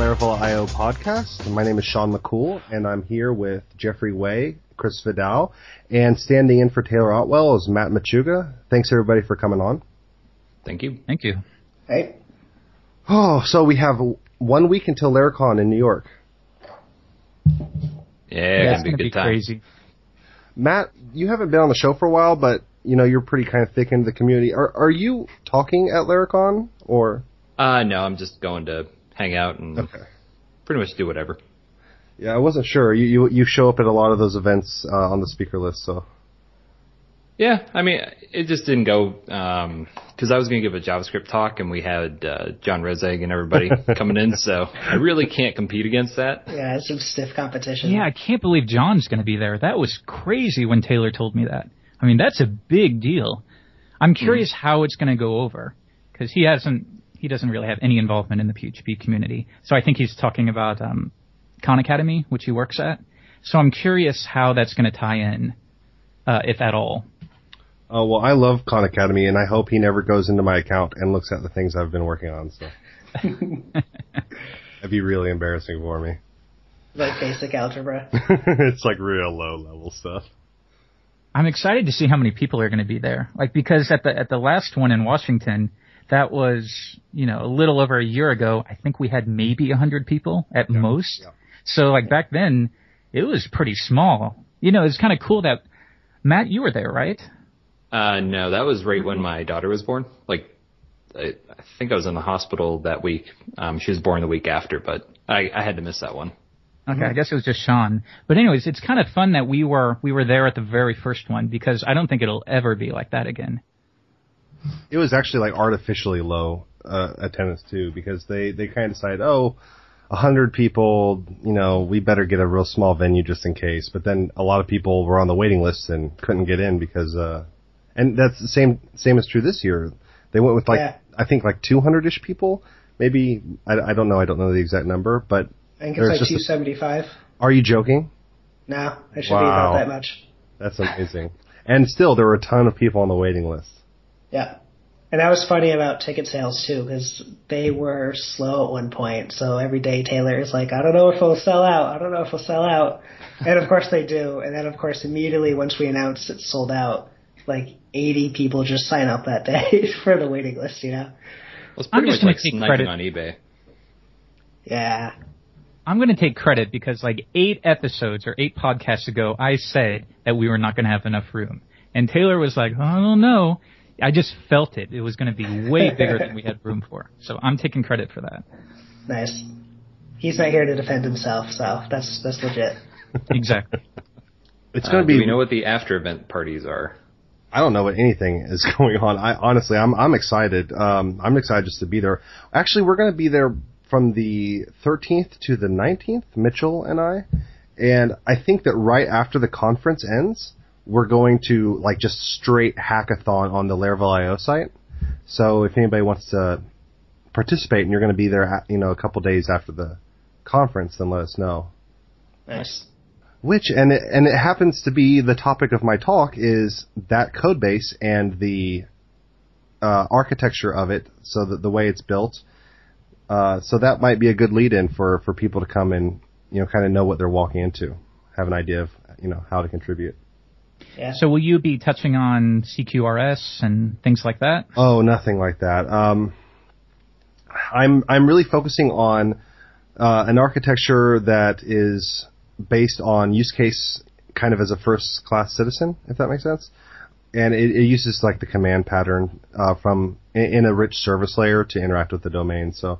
Laravel IO podcast. My name is Shawn McCool, and I'm here with Jeffrey Way, Chris Fidao, and standing in for Taylor Otwell is Matt Machuga. Thanks everybody for coming on. Thank you. Thank you. Hey. Oh, so we have one week until Laracon in New York. Yeah, Yeah, gonna be a good be time. crazy. Matt, you haven't been on the show for a while, but you know you're pretty kind of thick into the community. Are are you talking at Laracon or? Uh, no, I'm just going to hang out and Okay. pretty much do whatever. Yeah, I wasn't sure. You you, you show up at a lot of those events uh, on the speaker list, so Yeah, I mean, it just didn't go because I was going to give a JavaScript talk and we had uh, John Resig and everybody coming in, so I really can't compete against that. Yeah, it's some stiff competition. Yeah, I can't believe John's going to be there. That was crazy when Taylor told me that. I mean, that's a big deal. I'm curious how it's going to go over because he hasn't, he doesn't really have any involvement in the PHP community. So I think he's talking about um, Khan Academy, which he works at. So I'm curious how that's going to tie in, uh, if at all. Oh well, I love Khan Academy, and I hope he never goes into my account and looks at the things I've been working on. So that'd be really embarrassing for me. Like basic algebra. it's like real low level stuff. I'm excited to see how many people are going to be there. Like because at the at the last one in Washington, that was you know a little over a year ago. I think we had maybe a hundred people at most. yeah. So like back then, it was pretty small. You know, it's kind of cool that Matt, you were there, right? Uh, no, that was right when my daughter was born. Like, I, I think I was in the hospital that week. Um, she was born the week after, but I, I had to miss that one. Okay, I guess it was just Sean. But anyways, it's kind of fun that we were we were there at the very first one because I don't think it'll ever be like that again. It was actually like artificially low uh, attendance too, because they they kind of decided, oh, a hundred people, you know, we better get a real small venue just in case. But then a lot of people were on the waiting list and couldn't get in because, uh, and that's the same same is true this year. They went with like Yeah. I think like 200ish people, maybe I, I don't know, I don't know the exact number, but I think it's like just a- 275. are you joking? No, it should Wow. be about that much. That's amazing. and still, there were a ton of people on the waiting list. Yeah. And that was funny about ticket sales too, because they were slow at one point. So every day Taylor is like, I don't know if it'll sell out. I don't know if it'll sell out. And of course they do. And then of course immediately once we announced it's sold out, like 80 people just sign up that day for the waiting list, you know? Well, it's I'm pretty just much gonna like take sniping credit. on eBay. Yeah. I'm going to take credit because like eight episodes or eight podcasts ago, I said that we were not going to have enough room. And Taylor was like, I don't know. I just felt it. It was going to be way bigger than we had room for. So I'm taking credit for that. Nice. He's not here to defend himself, so that's that's legit. Exactly. It's Uh, going to do be. we know what the after event parties are? I don't know what anything is going on. I honestly, I'm I'm excited. Um, I'm excited just to be there. Actually, we're going to be there from the 13th to the 19th, Mitchell and I. And I think that right after the conference ends, we're going to like just straight hackathon on the Laravel IO site. So if anybody wants to participate and you're going to be there, you know, a couple days after the conference, then let us know. Nice. Which and it, and it happens to be the topic of my talk is that code base and the uh, architecture of it, so that the way it's built. Uh, so that might be a good lead-in for for people to come and you know kind of know what they're walking into, have an idea of you know how to contribute. Yeah. So will you be touching on CQRS and things like that? Oh, nothing like that. Um, I'm I'm really focusing on uh, an architecture that is based on use case kind of as a first class citizen, if that makes sense. And it, it uses like the command pattern uh, from in, in a rich service layer to interact with the domain. So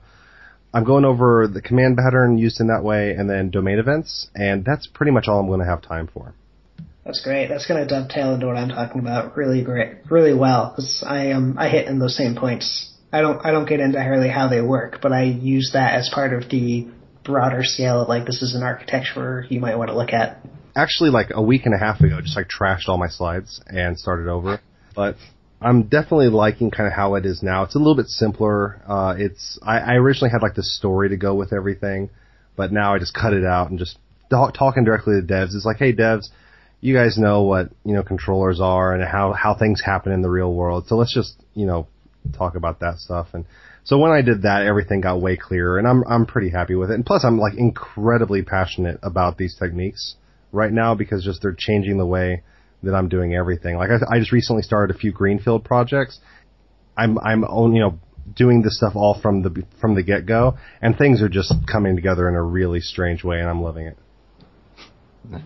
I'm going over the command pattern used in that way, and then domain events, and that's pretty much all I'm going to have time for. That's great. That's going to dovetail into what I'm talking about really great, really well. Because I um I hit in those same points. I don't I don't get into really how they work, but I use that as part of the broader scale of like this is an architecture you might want to look at. actually like a week and a half ago just like trashed all my slides and started over. But I'm definitely liking kind of how it is now. It's a little bit simpler. Uh, it's I, I originally had like this story to go with everything, but now I just cut it out and just talk, talking directly to devs. It's like, hey devs, you guys know what you know controllers are and how how things happen in the real world. So let's just you know talk about that stuff. And So when I did that, everything got way clearer, and I'm I'm pretty happy with it. And plus, I'm like incredibly passionate about these techniques right now because just they're changing the way that I'm doing everything. Like I, I just recently started a few greenfield projects. I'm I'm only you know doing this stuff all from the from the get go, and things are just coming together in a really strange way, and I'm loving it.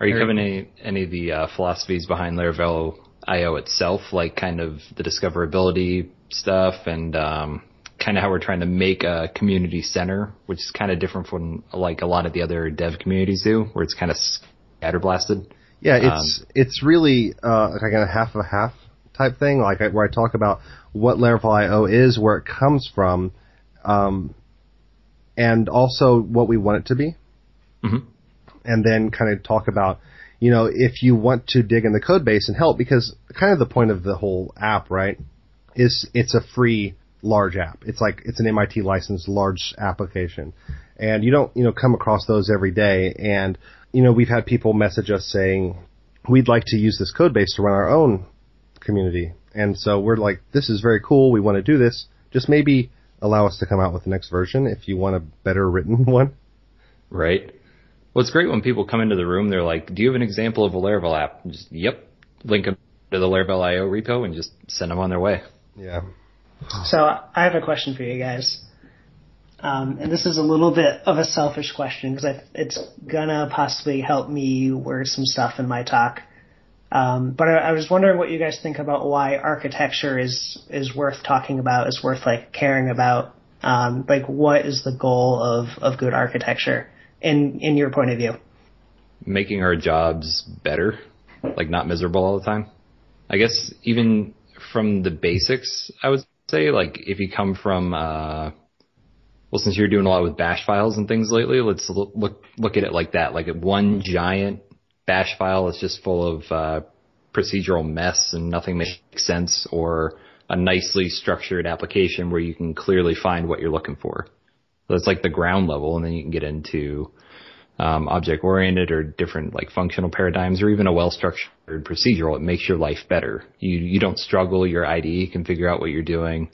Are you covering any any of the uh, philosophies behind Laravel IO itself, like kind of the discoverability stuff and um, kind of how we're trying to make a community center, which is kind of different from like a lot of the other dev communities do, where it's kind of scatterblasted. Yeah, it's um, it's really uh, like a half of a half type thing, like I, where I talk about what Laravel IO is, where it comes from, um, and also what we want it to be, mm-hmm. And then kind of talk about you know, if you want to dig in the code base and help, because kind of the point of the whole app, right, is it's a free large app. It's like it's an MIT licensed large application, and you don't you know come across those every day. And you know we've had people message us saying we'd like to use this code base to run our own community, and so we're like, this is very cool. We want to do this. Just maybe allow us to come out with the next version if you want a better written one. Right. Well, it's great when people come into the room. They're like, "Do you have an example of a Laravel app?" Just yep, link them to the Laravel IO repo and just send them on their way. Yeah. So I have a question for you guys, um, and this is a little bit of a selfish question because it's gonna possibly help me word some stuff in my talk. Um, but I, I, was wondering what you guys think about why architecture is is worth talking about, is worth like caring about. Um, like, what is the goal of of good architecture? In in your point of view? Making our jobs better, like not miserable all the time. I guess even from the basics, I would say like if you come from uh well since you're doing a lot with bash files and things lately, let's look look, look at it like that, like one giant bash file is just full of uh procedural mess and nothing makes sense or a nicely structured application where you can clearly find what you're looking for. So it's like the ground level, and then you can get into um, object oriented or different like functional paradigms, or even a well structured procedural. It makes your life better. You you don't struggle. Your IDE can figure out what you're doing.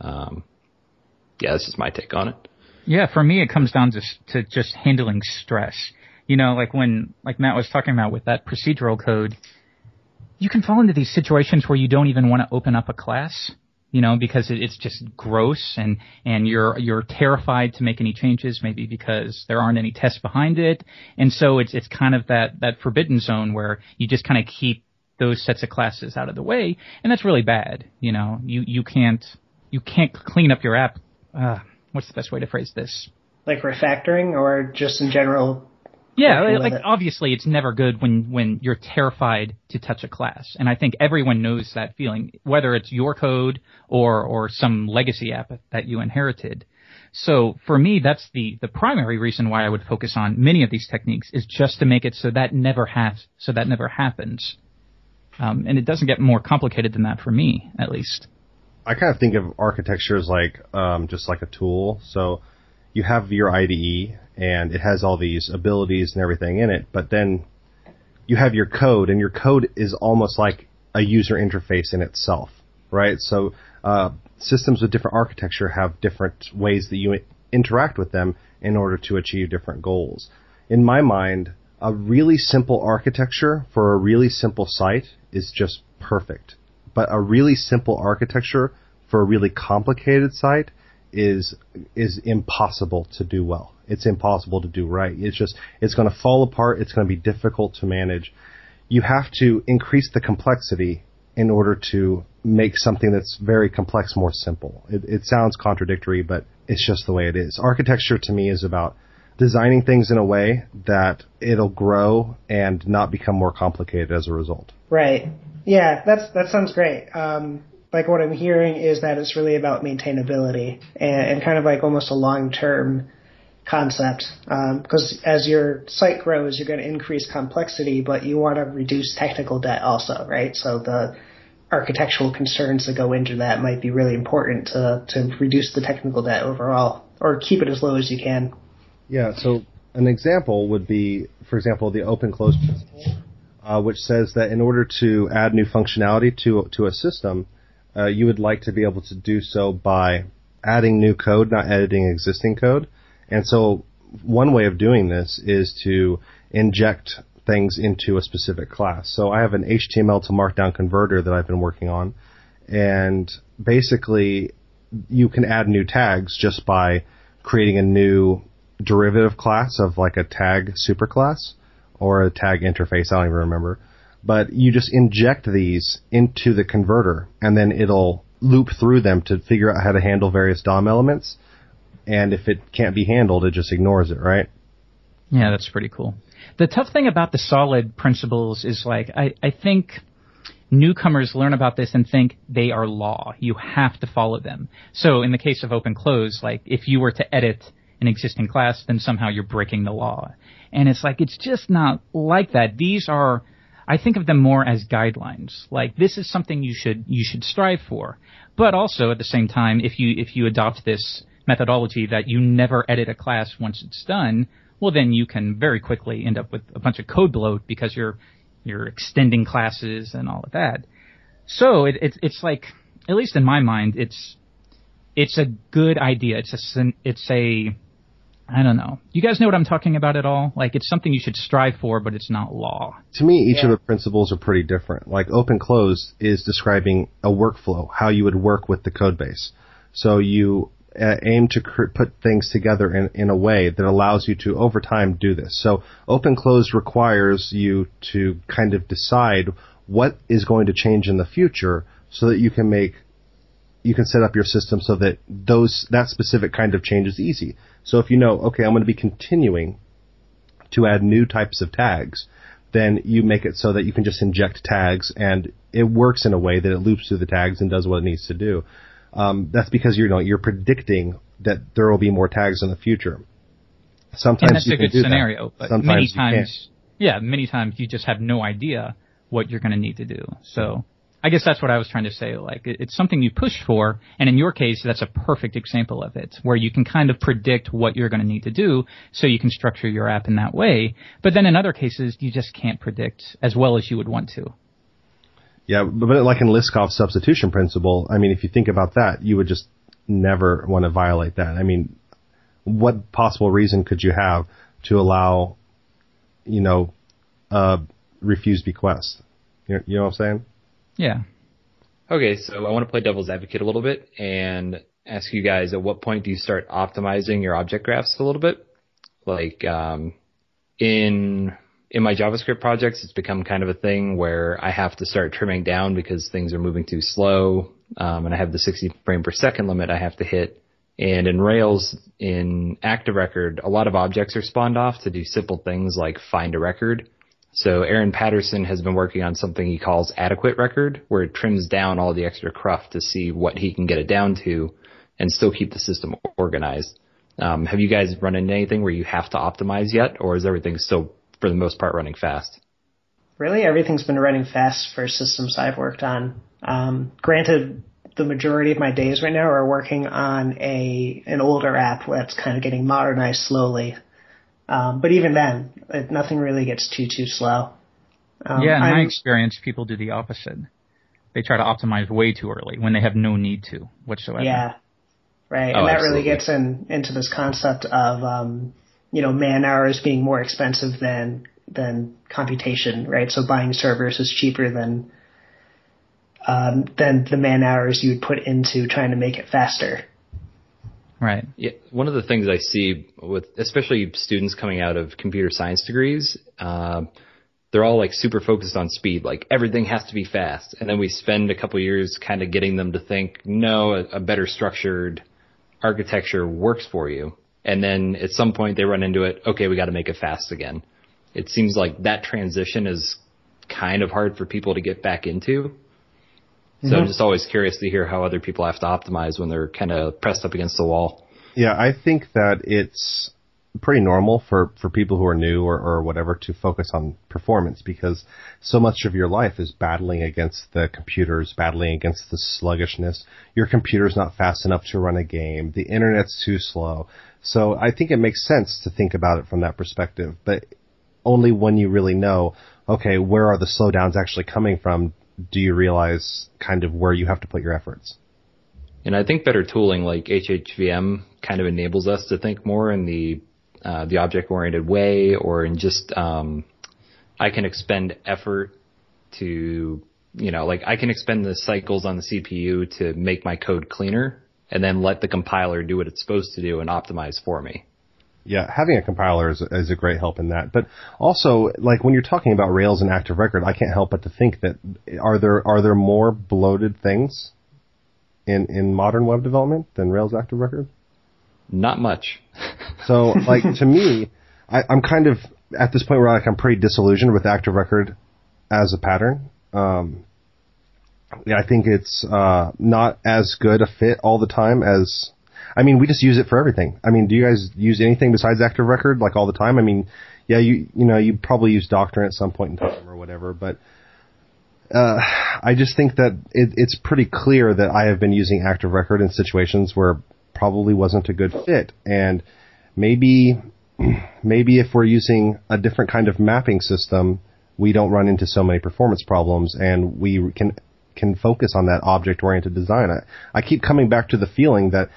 Um, yeah, that's just my take on it. Yeah, for me, it comes down to to just handling stress. You know, like when like Matt was talking about with that procedural code, you can fall into these situations where you don't even want to open up a class you know, because it, it's just gross and, and you're, you're terrified to make any changes, maybe because there aren't any tests behind it. And so it's, it's kind of that, that forbidden zone where you just kind of keep those sets of classes out of the way. And that's really bad. You know, you, you can't, you can't clean up your app. Uh, what's the best way to phrase this? Like refactoring or just in general yeah, like it. obviously it's never good when when you're terrified to touch a class, and I think everyone knows that feeling, whether it's your code or or some legacy app that you inherited. So for me, that's the the primary reason why I would focus on many of these techniques is just to make it so that never has so that never happens, um, and it doesn't get more complicated than that for me, at least. I kind of think of architecture as like um, just like a tool. So you have your IDE and it has all these abilities and everything in it, but then you have your code and your code is almost like a user interface in itself, right? So uh, systems with different architecture have different ways that you interact with them in order to achieve different goals. In my mind, a really simple architecture for a really simple site is just perfect. But a really simple architecture for a really complicated site is is impossible to do well. It's impossible to do right. It's just it's going to fall apart. It's going to be difficult to manage. You have to increase the complexity in order to make something that's very complex more simple. It, it sounds contradictory, but it's just the way it is. Architecture to me is about designing things in a way that it'll grow and not become more complicated as a result. Right. Yeah, that's that sounds great. Um, like what I'm hearing is that it's really about maintainability and, and kind of like almost a long term concept. Because um, as your site grows, you're going to increase complexity, but you want to reduce technical debt also, right? So the architectural concerns that go into that might be really important to to reduce the technical debt overall, or keep it as low as you can. Yeah. So an example would be, for example, the open close principle, uh, which says that in order to add new functionality to to a system uh, you would like to be able to do so by adding new code, not editing existing code. And so one way of doing this is to inject things into a specific class. So I have an HTML to Markdown converter that I've been working on, and basically you can add new tags just by creating a new derivative class of like a tag superclass or a tag interface. I don't even remember. But you just inject these into the converter and then it'll loop through them to figure out how to handle various DOM elements. And if it can't be handled, it just ignores it, right? Yeah, that's pretty cool. The tough thing about the solid principles is like, I, I think newcomers learn about this and think they are law. You have to follow them. So in the case of open close, like if you were to edit an existing class, then somehow you're breaking the law. And it's like, it's just not like that. These are, I think of them more as guidelines. Like this is something you should, you should strive for. But also at the same time, if you, if you adopt this methodology that you never edit a class once it's done, well then you can very quickly end up with a bunch of code bloat because you're you're extending classes and all of that. So it, it, it's like, at least in my mind, it's it's a good idea. It's a it's a I don't know. You guys know what I'm talking about at all? Like it's something you should strive for, but it's not law. To me, each yeah. of the principles are pretty different. Like open close is describing a workflow, how you would work with the code base. So you uh, aim to cr- put things together in, in a way that allows you to over time do this. So open close requires you to kind of decide what is going to change in the future so that you can make you can set up your system so that those that specific kind of change is easy. So if you know, okay, I'm going to be continuing to add new types of tags, then you make it so that you can just inject tags and it works in a way that it loops through the tags and does what it needs to do um, that's because you're you know you're predicting that there will be more tags in the future. Sometimes and that's a good scenario, that. but Sometimes many times, yeah, many times you just have no idea what you're going to need to do. So I guess that's what I was trying to say. Like it's something you push for, and in your case, that's a perfect example of it, where you can kind of predict what you're going to need to do, so you can structure your app in that way. But then in other cases, you just can't predict as well as you would want to. Yeah, but like in Liskov's substitution principle, I mean, if you think about that, you would just never want to violate that. I mean, what possible reason could you have to allow, you know, a refused bequest? You know, you know what I'm saying? Yeah. Okay, so I want to play devil's advocate a little bit and ask you guys at what point do you start optimizing your object graphs a little bit? Like, um, in in my JavaScript projects, it's become kind of a thing where I have to start trimming down because things are moving too slow, um, and I have the 60 frame per second limit I have to hit. And in Rails, in Active Record, a lot of objects are spawned off to do simple things like find a record. So Aaron Patterson has been working on something he calls adequate record, where it trims down all the extra cruft to see what he can get it down to and still keep the system organized. Um, have you guys run into anything where you have to optimize yet, or is everything still for the most part running fast. Really, everything's been running fast for systems I've worked on. Um, granted, the majority of my days right now are working on a an older app that's kind of getting modernized slowly. Um, but even then, it, nothing really gets too too slow. Um, yeah, in I'm, my experience, people do the opposite. They try to optimize way too early when they have no need to whatsoever. Yeah, right, oh, and that absolutely. really gets in into this concept of um, you know, man hours being more expensive than than computation, right? So buying servers is cheaper than um, than the man hours you would put into trying to make it faster. Right. Yeah. One of the things I see with, especially students coming out of computer science degrees, uh, they're all like super focused on speed. Like everything has to be fast. And then we spend a couple years kind of getting them to think, no, a, a better structured architecture works for you and then at some point they run into it. Okay, we got to make it fast again. It seems like that transition is kind of hard for people to get back into. So mm-hmm. I'm just always curious to hear how other people have to optimize when they're kind of pressed up against the wall. Yeah, I think that it's pretty normal for, for people who are new or, or whatever to focus on performance because so much of your life is battling against the computers, battling against the sluggishness. Your computer's not fast enough to run a game. The internet's too slow. So I think it makes sense to think about it from that perspective, but only when you really know, okay, where are the slowdowns actually coming from, do you realize kind of where you have to put your efforts. And I think better tooling like HHVM kind of enables us to think more in the uh, the object oriented way, or in just um, I can expend effort to you know like I can expend the cycles on the CPU to make my code cleaner, and then let the compiler do what it's supposed to do and optimize for me. Yeah, having a compiler is, is a great help in that. But also, like when you're talking about Rails and Active Record, I can't help but to think that are there are there more bloated things in in modern web development than Rails Active Record? Not much. so, like to me, I, I'm kind of at this point where like I'm pretty disillusioned with Active Record as a pattern. Um, I think it's uh, not as good a fit all the time as I mean, we just use it for everything. I mean, do you guys use anything besides Active Record like all the time? I mean, yeah, you you know, you probably use Doctrine at some point in time or whatever, but uh, I just think that it, it's pretty clear that I have been using Active Record in situations where probably wasn't a good fit, and maybe maybe if we're using a different kind of mapping system, we don't run into so many performance problems, and we can can focus on that object oriented design. I, I keep coming back to the feeling that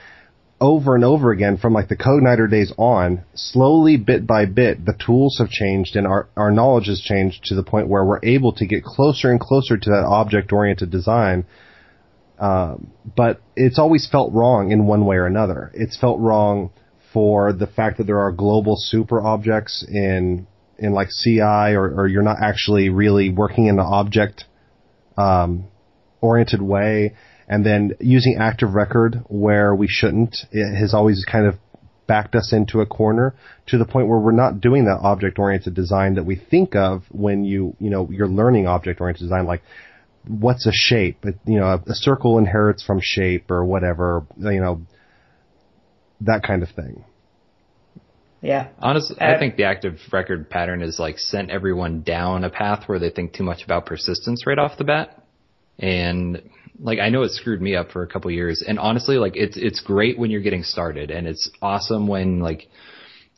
over and over again from like the CodeIgniter days on, slowly bit by bit, the tools have changed and our, our knowledge has changed to the point where we're able to get closer and closer to that object oriented design. Um, but it's always felt wrong in one way or another. It's felt wrong for the fact that there are global super objects in in like CI or, or you're not actually really working in an object um, oriented way and then using active record where we shouldn't it has always kind of backed us into a corner to the point where we're not doing that object oriented design that we think of when you you know you're learning object oriented design like what's a shape you know a, a circle inherits from shape or whatever you know that kind of thing yeah. Honestly, uh, I think the active record pattern is like sent everyone down a path where they think too much about persistence right off the bat. And like I know it screwed me up for a couple years, and honestly, like it's it's great when you're getting started, and it's awesome when like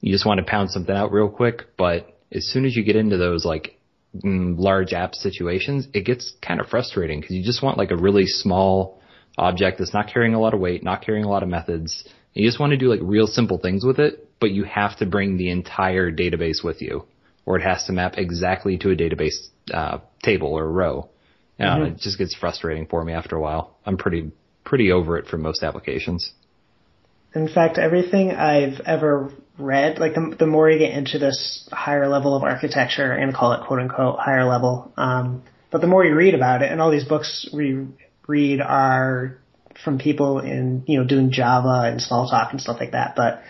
you just want to pound something out real quick. But as soon as you get into those like mm, large app situations, it gets kind of frustrating because you just want like a really small object that's not carrying a lot of weight, not carrying a lot of methods. You just want to do like real simple things with it, but you have to bring the entire database with you, or it has to map exactly to a database uh, table or row. Yeah, mm-hmm. it just gets frustrating for me after a while. I'm pretty pretty over it for most applications. In fact, everything I've ever read, like the, the more you get into this higher level of architecture, and call it quote unquote higher level, um, but the more you read about it, and all these books we read are from people in you know doing Java and Smalltalk and stuff like that. But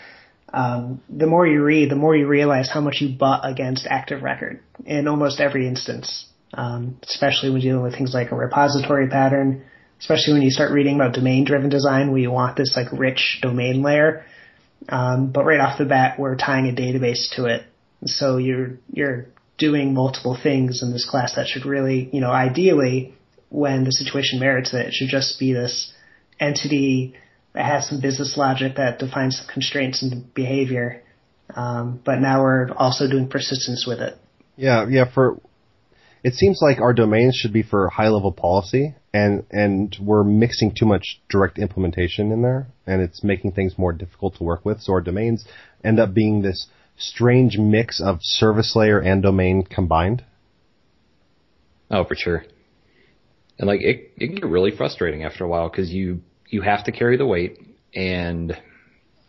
um, the more you read, the more you realize how much you butt against Active Record in almost every instance um, especially when dealing with things like a repository pattern, especially when you start reading about domain-driven design where you want this like rich domain layer. Um, but right off the bat, we're tying a database to it. So you're, you're doing multiple things in this class that should really, you know, ideally, when the situation merits it, it should just be this entity that has some business logic that defines some constraints and behavior. Um, but now we're also doing persistence with it. Yeah, yeah. For it seems like our domains should be for high level policy and and we're mixing too much direct implementation in there and it's making things more difficult to work with. So our domains end up being this strange mix of service layer and domain combined. Oh for sure. And like it, it can get really frustrating after a while because you you have to carry the weight and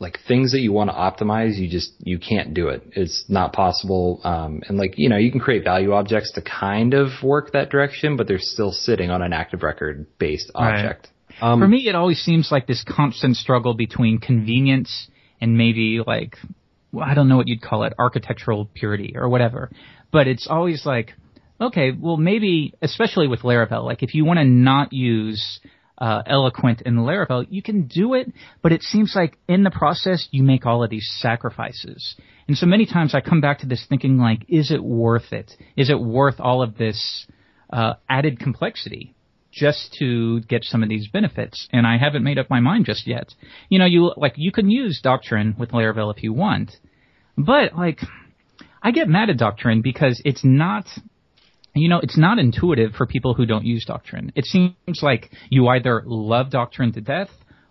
like things that you want to optimize, you just you can't do it. It's not possible. Um, and like you know, you can create value objects to kind of work that direction, but they're still sitting on an active record based object. Right. Um, For me, it always seems like this constant struggle between convenience and maybe like well, I don't know what you'd call it, architectural purity or whatever. But it's always like, okay, well maybe, especially with Laravel, like if you want to not use uh, eloquent in Laravel, you can do it, but it seems like in the process you make all of these sacrifices. And so many times I come back to this thinking like, is it worth it? Is it worth all of this uh, added complexity? just to get some of these benefits, and I haven't made up my mind just yet. You know, you like you can use Doctrine with Laravel if you want, but like I get mad at Doctrine because it's not you know, it's not intuitive for people who don't use Doctrine. It seems like you either love Doctrine to death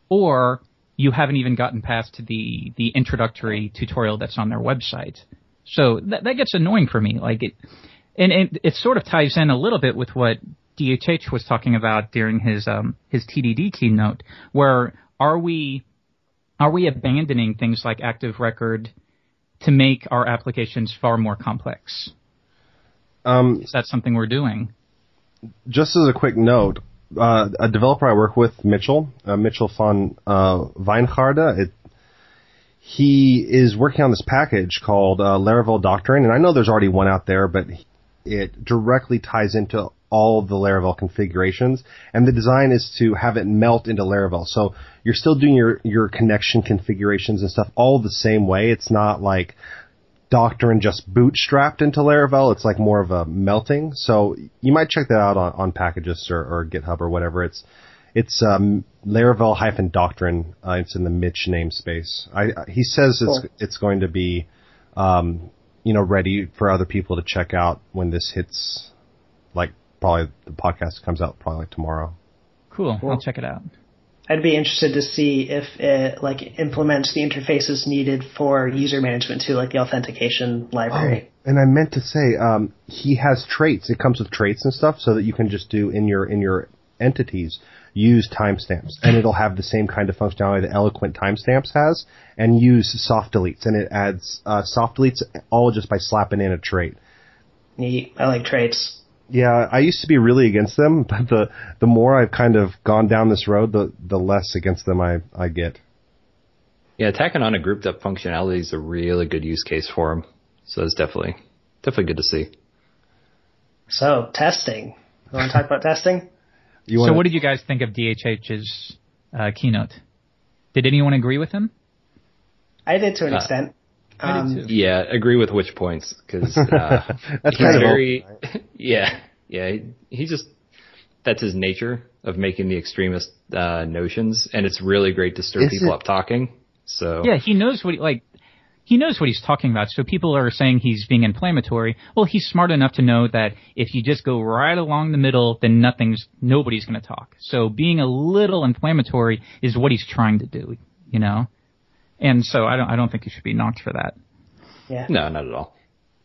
or you haven't even gotten past the the introductory tutorial that's on their website. So that that gets annoying for me. Like it, and it, it sort of ties in a little bit with what DHH was talking about during his um, his TDD keynote, where are we are we abandoning things like Active Record to make our applications far more complex? Um, Is that something we're doing? just as a quick note, uh, a developer I work with, Mitchell, uh, Mitchell van uh, Wijngaarden, he is working on this package called uh, Laravel Doctrine, and I know there's already one out there, but it directly ties into all of the Laravel configurations, and the design is to have it melt into Laravel. So you're still doing your, your connection configurations and stuff all the same way. It's not like Doctrine just bootstrapped into Laravel. It's like more of a melting. So you might check that out on, on packages or, or GitHub or whatever. It's it's um, Laravel hyphen Doctrine. Uh, it's in the Mitch namespace. I, he says it's Cool. it's going to be um, you know ready for other people to check out when this hits. Like probably the podcast comes out probably like tomorrow. Cool. I'll check it out. I'd be interested to see if it like implements the interfaces needed for user management too, like the authentication library. Oh, And I meant to say, um, he has traits. It comes with traits and stuff, so that you can just do in your in your entities use timestamps, and it'll have the same kind of functionality that Eloquent timestamps has, and use soft deletes, and it adds uh, soft deletes all just by slapping in a trait. Neat. I like traits. Yeah, I used to be really against them, but the the more I've kind of gone down this road, the the less against them I I get. Yeah, tacking on a grouped up functionality is a really good use case for them. So it's definitely definitely good to see. So testing. You want to talk about testing? You So wanna- what did you guys think of DHH's uh, keynote? Did anyone agree with him? I did to an Uh, extent. I Um. Yeah, agree with which points because uh, That's he's kind of very yeah yeah he, he just that's his nature of making the extremist uh, notions and it's really great to stir Is people it- up talking. So Yeah, he knows what he, like he knows what he's talking about. So people are saying he's being inflammatory. Well, he's smart enough to know that if you just go right along the middle, then nothing's nobody's going to talk. So being a little inflammatory is what he's trying to do, you know. And so I don't I don't think he should be knocked for that. yeah. no, not at all.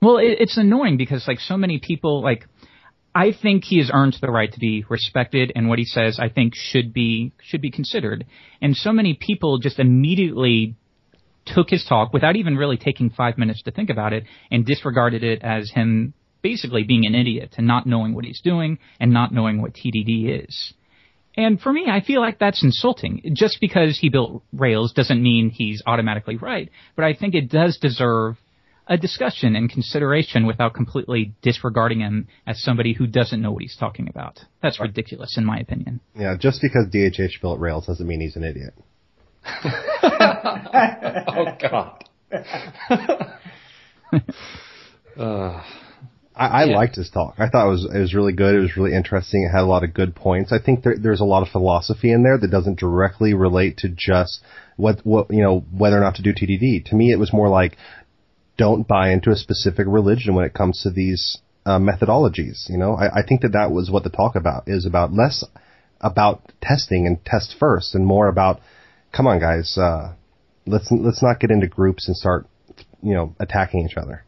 Well, it, it's annoying because like so many people like I think he has earned the right to be respected and what he says I think should be should be considered. And so many people just immediately took his talk without even really taking 5 minutes to think about it and disregarded it as him basically being an idiot and not knowing what he's doing and not knowing what TDD is. And for me, I feel like that's insulting. Just because he built Rails doesn't mean he's automatically right, but I think it does deserve a discussion and consideration without completely disregarding him as somebody who doesn't know what he's talking about. That's ridiculous, in my opinion. yeah. Just because DHH built Rails doesn't mean he's an idiot. oh God. uh, I, I Yeah. liked his talk. I thought it was it was really good. It was really interesting. It had a lot of good points. I think there, there's a lot of philosophy in there that doesn't directly relate to just what what you know whether or not to do TDD. To me, it was more like don't buy into a specific religion when it comes to these uh, methodologies. You know, I, I think that that was what the talk about is about less about testing and test first, and more about come on guys, uh, let's let's not get into groups and start you know attacking each other.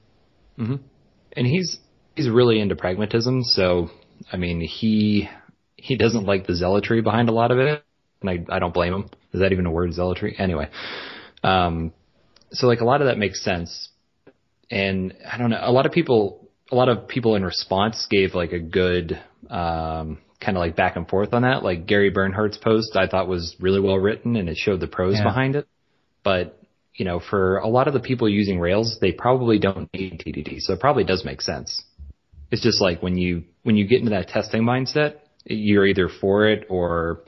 and he's he's really into pragmatism. So I mean, he he doesn't like the zealotry behind a lot of it, and I I don't blame him. Is that even a word, zealotry? Anyway, um, so like a lot of that makes sense, and I don't know. A lot of people, a lot of people in response gave like a good um, kind of like back and forth on that. Like Gary Bernhardt's post, I thought was really well written, and it showed the pros Yeah. behind it. But you know, for a lot of the people using Rails, they probably don't need TDD, so it probably does make sense. It's just like when you when you get into that testing mindset, you're either for it or,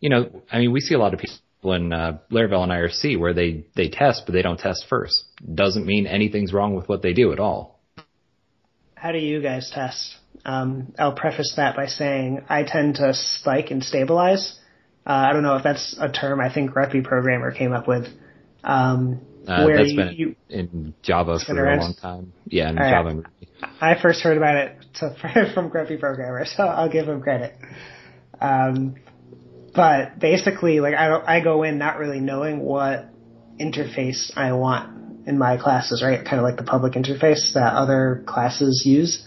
you know, I mean, we see a lot of people in uh, Laravel and IRC where they they test, but they don't test first. Doesn't mean anything's wrong with what they do at all. How do you guys test? Um, I'll preface that by saying I tend to spike and stabilize. Uh, I don't know if that's a term I think Grumpy Programmer came up with. Um, Uh, where that's you, been you, in Java for a long time. Yeah, in right. Java. I first heard about it to, from Grumpy Programmer, so I'll give him credit. Um, but basically, like I don't, I go in not really knowing what interface I want in my classes, right? Kind of like the public interface that other classes use.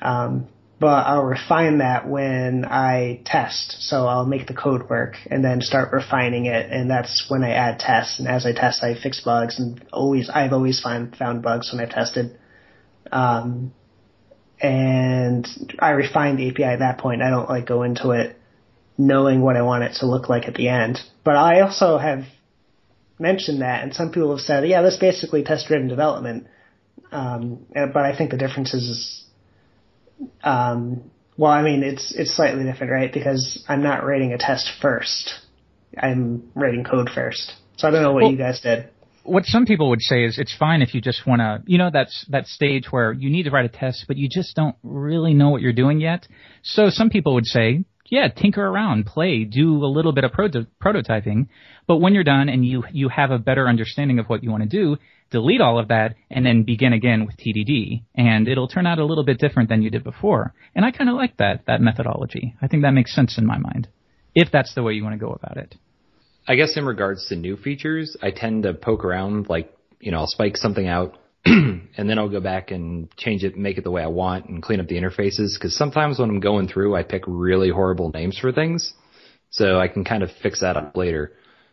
Um, but I'll refine that when I test. So I'll make the code work and then start refining it, and that's when I add tests. And as I test, I fix bugs, and always I've always find found bugs when I've tested. Um, and I refine the API at that point. I don't like go into it knowing what I want it to look like at the end. But I also have mentioned that, and some people have said, yeah, that's basically test-driven development. Um, but I think the difference is um, well, I mean, it's it's slightly different, right? Because I'm not writing a test first. I'm writing code first. So I don't know what well, you guys did. What some people would say is it's fine if you just want to, you know, that's that stage where you need to write a test, but you just don't really know what you're doing yet. So some people would say, yeah, tinker around, play, do a little bit of proto- prototyping, but when you're done and you you have a better understanding of what you want to do, delete all of that and then begin again with TDD, and it'll turn out a little bit different than you did before. And I kind of like that that methodology. I think that makes sense in my mind, if that's the way you want to go about it. I guess in regards to new features, I tend to poke around, like you know, I'll spike something out. and then I'll go back and change it, make it the way I want, and clean up the interfaces. Because sometimes when I'm going through, I pick really horrible names for things, so I can kind of fix that up later.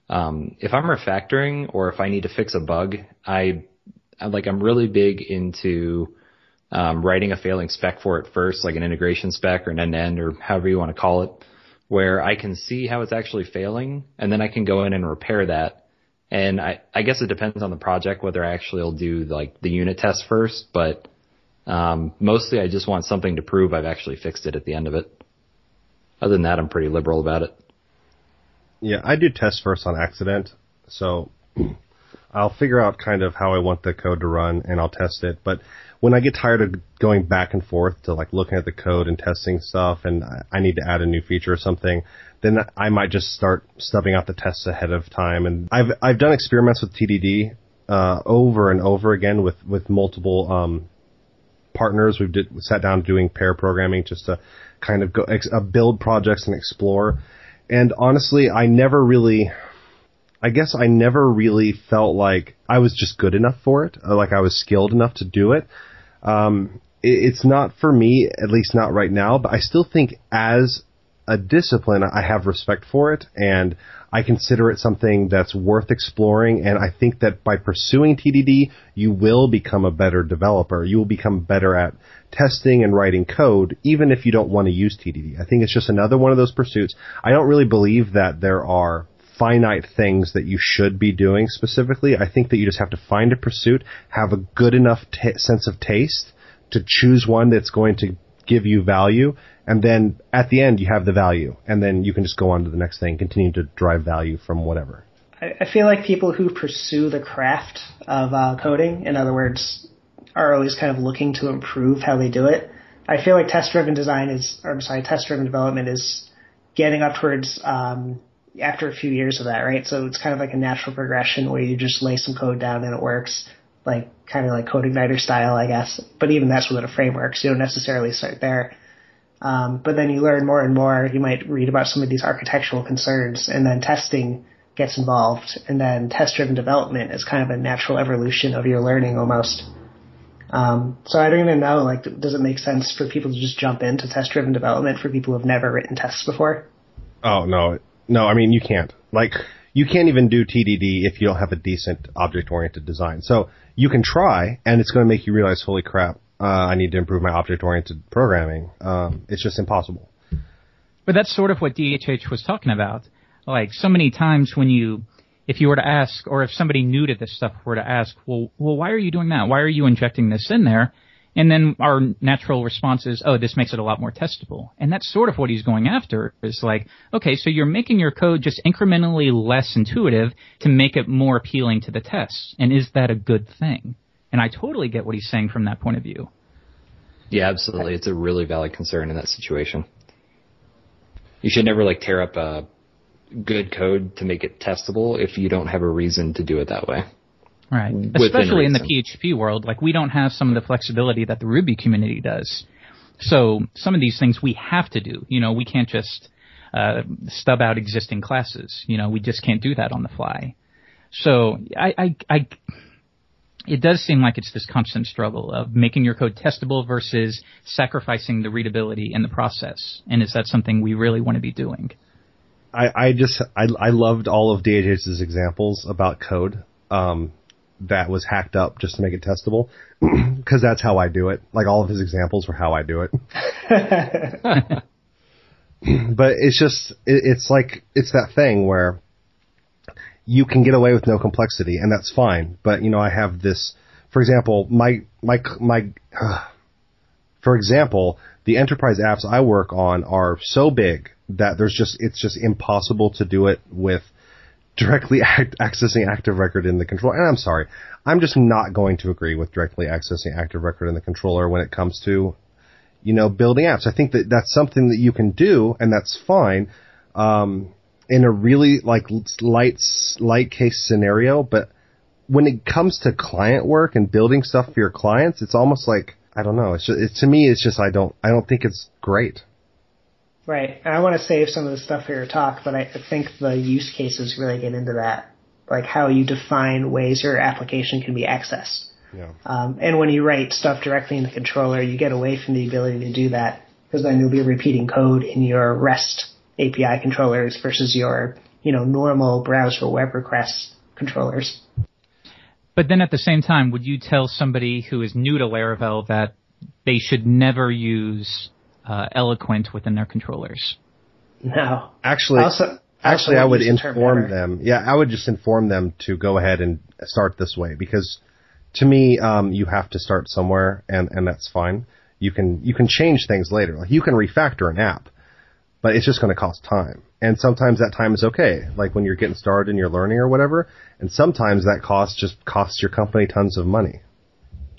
Um, if I'm refactoring or if I need to fix a bug, I, I like I'm really big into um, writing a failing spec for it first, like an integration spec or an end-to-end or however you want to call it, where I can see how it's actually failing, and then I can go in and repair that. And I, I guess it depends on the project whether I actually will do like the unit test first, but um, mostly I just want something to prove I've actually fixed it at the end of it. Other than that, I'm pretty liberal about it. Yeah, I do test first on accident. So I'll figure out kind of how I want the code to run and I'll test it. But when I get tired of going back and forth to like looking at the code and testing stuff and I need to add a new feature or something, then I might just start stubbing out the tests ahead of time. And I've, I've done experiments with TDD, uh, over and over again with, with multiple, um, partners. We've did, sat down doing pair programming just to kind of go, ex, uh, build projects and explore. And honestly, I never really, I guess I never really felt like I was just good enough for it, like I was skilled enough to do it. Um, it it's not for me, at least not right now, but I still think as a discipline, I have respect for it and I consider it something that's worth exploring. And I think that by pursuing TDD, you will become a better developer. You will become better at testing and writing code, even if you don't want to use TDD. I think it's just another one of those pursuits. I don't really believe that there are finite things that you should be doing specifically. I think that you just have to find a pursuit, have a good enough t- sense of taste to choose one that's going to give you value, and then at the end you have the value, and then you can just go on to the next thing, continue to drive value from whatever. I, feel like people who pursue the craft of uh, coding, in other words, are always kind of looking to improve how they do it. I feel like test-driven design is, or I'm sorry, test-driven development is getting up towards um, after a few years of that, right? So it's kind of like a natural progression where you just lay some code down and it works, like kind of like CodeIgniter style, I guess. But even that's within a framework, so you don't necessarily start there. Um, but then you learn more and more. You might read about some of these architectural concerns, and then testing gets involved, and then test-driven development is kind of a natural evolution of your learning almost. Um, so I don't even know, like, does it make sense for people to just jump into test-driven development for people who have never written tests before? Oh no, no. I mean, you can't. Like, you can't even do TDD if you don't have a decent object-oriented design. So you can try, and it's going to make you realize, holy crap, uh, I need to improve my object-oriented programming. Um, it's just impossible. But that's sort of what DHH was talking about. Like so many times when you if you were to ask, or if somebody new to this stuff were to ask, well, well, why are you doing that? Why are you injecting this in there? And then our natural response is, oh, this makes it a lot more testable. And that's sort of what he's going after is like, okay, so you're making your code just incrementally less intuitive to make it more appealing to the tests. And is that a good thing? And I totally get what he's saying from that point of view. Yeah, absolutely. It's a really valid concern in that situation. You should never like tear up a good code to make it testable if you don't have a reason to do it that way. Right. Especially in the PHP world, like we don't have some of the flexibility that the Ruby community does. So some of these things we have to do. You know, we can't just uh, stub out existing classes. You know, we just can't do that on the fly. So I, I, I, it does seem like it's this constant struggle of making your code testable versus sacrificing the readability in the process. And is that something we really want to be doing? I, I just I, I loved all of DHH's examples about code um, that was hacked up just to make it testable because that's how I do it. Like all of his examples were how I do it. but it's just it, it's like it's that thing where you can get away with no complexity and that's fine. But you know I have this, for example, my my my. Uh, for example, the enterprise apps I work on are so big that there's just it's just impossible to do it with directly act, accessing Active Record in the controller. And I'm sorry, I'm just not going to agree with directly accessing Active Record in the controller when it comes to you know building apps. I think that that's something that you can do, and that's fine. Um, in a really like light light case scenario, but when it comes to client work and building stuff for your clients, it's almost like I don't know. It's just, it, to me, it's just I don't I don't think it's great. Right. And I want to save some of the stuff for your talk, but I think the use cases really get into that, like how you define ways your application can be accessed. Yeah. Um, and when you write stuff directly in the controller, you get away from the ability to do that because then you'll be repeating code in your REST API controllers versus your, you know, normal browser web request controllers. But then at the same time, would you tell somebody who is new to Laravel that they should never use uh, Eloquent within their controllers? No. Actually, Also- actually, also I would use the inform them. Yeah, I would just inform them to go ahead and start this way because to me, um, you have to start somewhere, and and that's fine. You can you can change things later. Like you can refactor an app, but it's just going to cost time. And sometimes that time is okay, like when you're getting started and you're learning or whatever. And sometimes that cost just costs your company tons of money.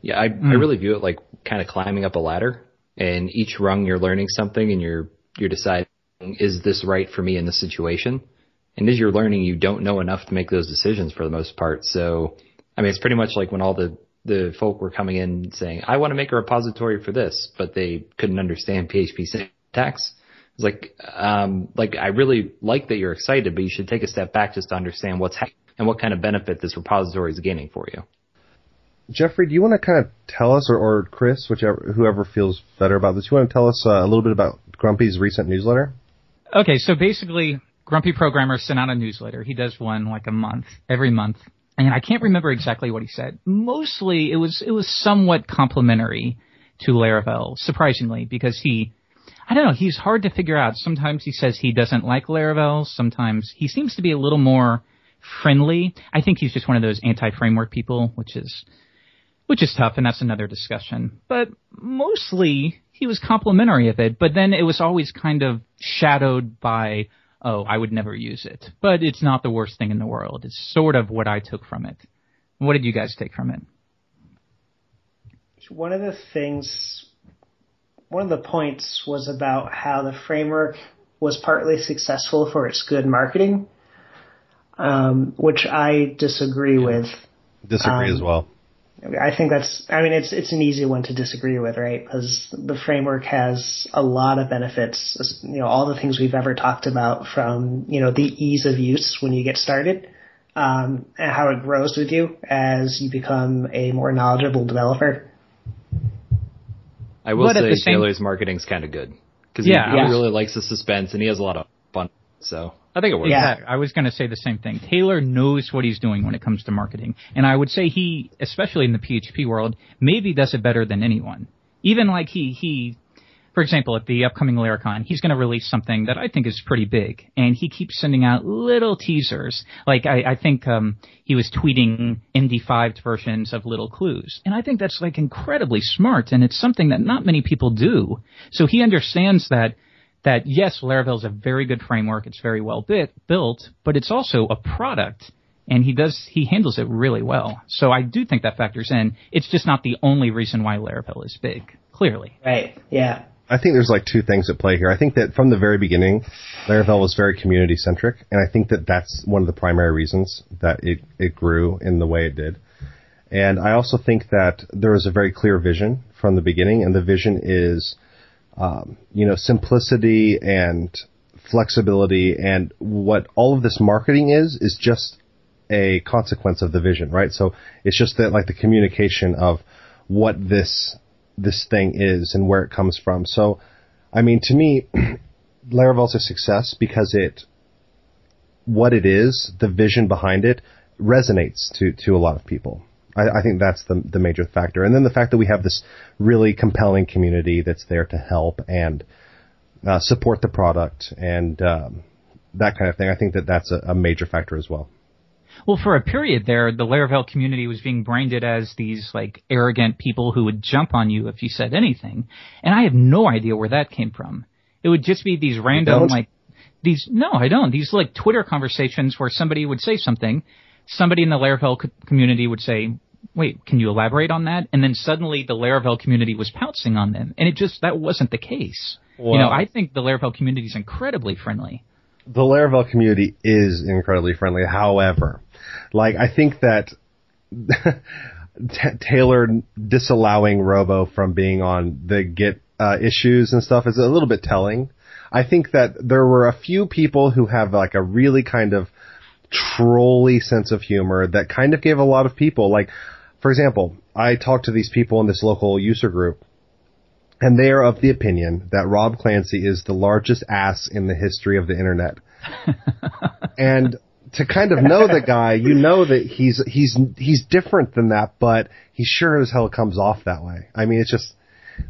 Yeah, I, I really view it like kind of climbing up a ladder, and each rung you're learning something, and you're you're deciding is this right for me in this situation. And as you're learning, you don't know enough to make those decisions for the most part. So, I mean, it's pretty much like when all the the folk were coming in saying, "I want to make a repository for this," but they couldn't understand PHP syntax. It's like, um, like I really like that you're excited, but you should take a step back just to understand what's happening and what kind of benefit this repository is gaining for you. Jeffrey, do you want to kind of tell us, or, or Chris, whichever whoever feels better about this, you want to tell us uh, a little bit about Grumpy's recent newsletter? Okay, so basically, Grumpy Programmer sent out a newsletter. He does one like a month, every month. And I can't remember exactly what he said. Mostly it was, it was somewhat complimentary to Laravel, surprisingly, because he, I don't know, he's hard to figure out. Sometimes he says he doesn't like Laravel. Sometimes he seems to be a little more friendly. I think he's just one of those anti-framework people, which is, which is tough, and that's another discussion. But mostly he was complimentary of it, but then it was always kind of shadowed by, oh, I would never use it. But it's not the worst thing in the world. It's sort of what I took from it. What did you guys take from it? One of the things, one of the points was about how the framework was partly successful for its good marketing, um, which I disagree with. Disagree Um, as well. I think that's, I mean, it's, it's an easy one to disagree with, right? Because the framework has a lot of benefits, you know, all the things we've ever talked about from, you know, the ease of use when you get started, um, and how it grows with you as you become a more knowledgeable developer. I will But say the same- Taylor's marketing's kind of good because Yeah, he, I he was- really likes the suspense and he has a lot of fun. So I think it works. Yeah. I was going to say the same thing. Taylor knows what he's doing when it comes to marketing. And I would say he, especially in the PHP world, maybe does it better than anyone. Even like he, he, for example, at the upcoming Laracon, he's going to release something that I think is pretty big. And he keeps sending out little teasers. Like I, I think, um, he was tweeting MD5 versions of little clues. And I think that's like incredibly smart. And it's something that not many people do. So he understands that that yes, Laravel is a very good framework. It's very well bit, built, but it's also a product, and he does he handles it really well. So I do think that factors in. It's just not the only reason why Laravel is big. Clearly, Right. Yeah. I think there's like two things at play here. I think that from the very beginning, Laravel was very community centric, and I think that that's one of the primary reasons that it, it grew in the way it did. And I also think that there is a very clear vision from the beginning, and the vision is, um, you know, simplicity and flexibility, and what all of this marketing is is just a consequence of the vision, right? So it's just that like the communication of what this this thing is and where it comes from. So, I mean, to me, Laravel's a success because it what it is, the vision behind it, resonates to to a lot of people. I, I, think that's the the major factor, and then the fact that we have this really compelling community that's there to help and uh, support the product and um, that kind of thing. I think that that's a, a major factor as well. Well, for a period there, the Laravel community was being branded as these like arrogant people who would jump on you if you said anything, and I have no idea where that came from. It would just be these random like these. No, I don't. These like Twitter conversations where somebody would say something, somebody in the Laravel co- community would say, "Wait, can you elaborate on that?" And then suddenly the Laravel community was pouncing on them, and it just that wasn't the case. Well, you know, I think the Laravel community is incredibly friendly. The Laravel community is incredibly friendly. However, like I think that T- Taylor disallowing Robo from being on the Git uh, issues and stuff is a little bit telling. I think that there were a few people who have like a really kind of trolly sense of humor that kind of gave a lot of people like, for example, I talked to these people in this local user group and they are of the opinion that Rob Clancy is the largest ass in the history of the internet. and to kind of know the guy, you know that he's he's he's different than that, but he sure as hell comes off that way. I mean, it's just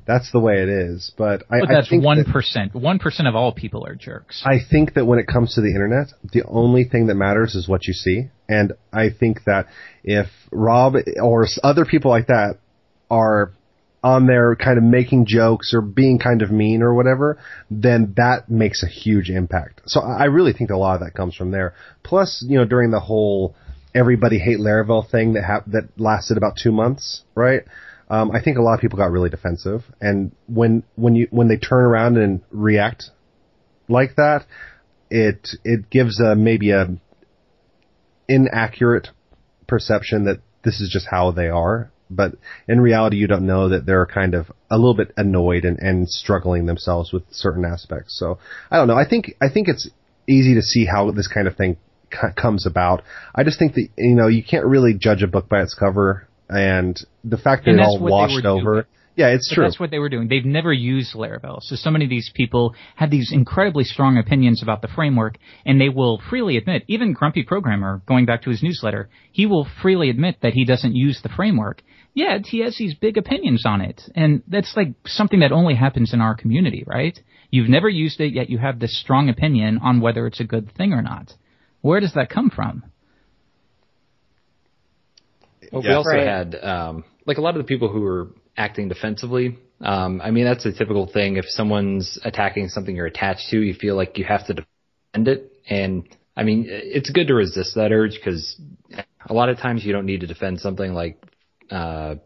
that's the way it is. But I, but that's one percent. One percent of all people are jerks. I think that when it comes to the internet, the only thing that matters is what you see, and I think that if Rob or other people like that are on there kind of making jokes or being kind of mean or whatever, then that makes a huge impact. So I really think a lot of that comes from there. Plus, you know, during the whole everybody hate Laravel thing that ha- that lasted about two months, right? Um, I think a lot of people got really defensive, and when when you when they turn around and react like that, it it gives a maybe a inaccurate perception that this is just how they are but in reality, you don't know that they're kind of a little bit annoyed and, and struggling themselves with certain aspects. So I don't know. I think I think it's easy to see how this kind of thing comes about. I just think that you know you can't really judge a book by its cover, and the fact that and it all washed over. Doing. Yeah, it's but true. That's what they were doing. They've never used Laravel. So so many of these people had these incredibly strong opinions about the framework, and they will freely admit, even Grumpy Programmer, going back to his newsletter, he will freely admit that he doesn't use the framework. Yeah, he has these big opinions on it. And that's like something that only happens in our community, right? You've never used it, yet you have this strong opinion on whether it's a good thing or not. Where does that come from? Well, yeah, we also right. had, um, like a lot of the people who were acting defensively. Um, I mean, that's a typical thing. If someone's attacking something you're attached to, you feel like you have to defend it. And I mean, it's good to resist that urge because a lot of times you don't need to defend something like, uh,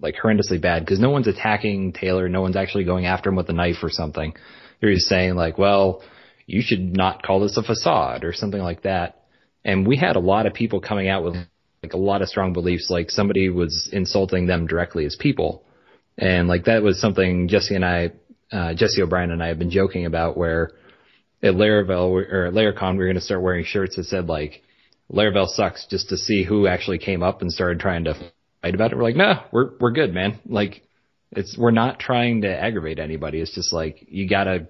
like horrendously bad because no one's attacking Taylor. No one's actually going after him with a knife or something. They're just saying like, well, you should not call this a facade or something like that. And we had a lot of people coming out with like a lot of strong beliefs, like somebody was insulting them directly as people. And like that was something Jesse and I, uh, Jesse O'Brien and I have been joking about where at Laravel or at Laracon, we were going to start wearing shirts that said like, Laravel sucks just to see who actually came up and started trying to fight about it. We're like, no, we're, we're good, man. Like it's, we're not trying to aggravate anybody. It's just like, you gotta,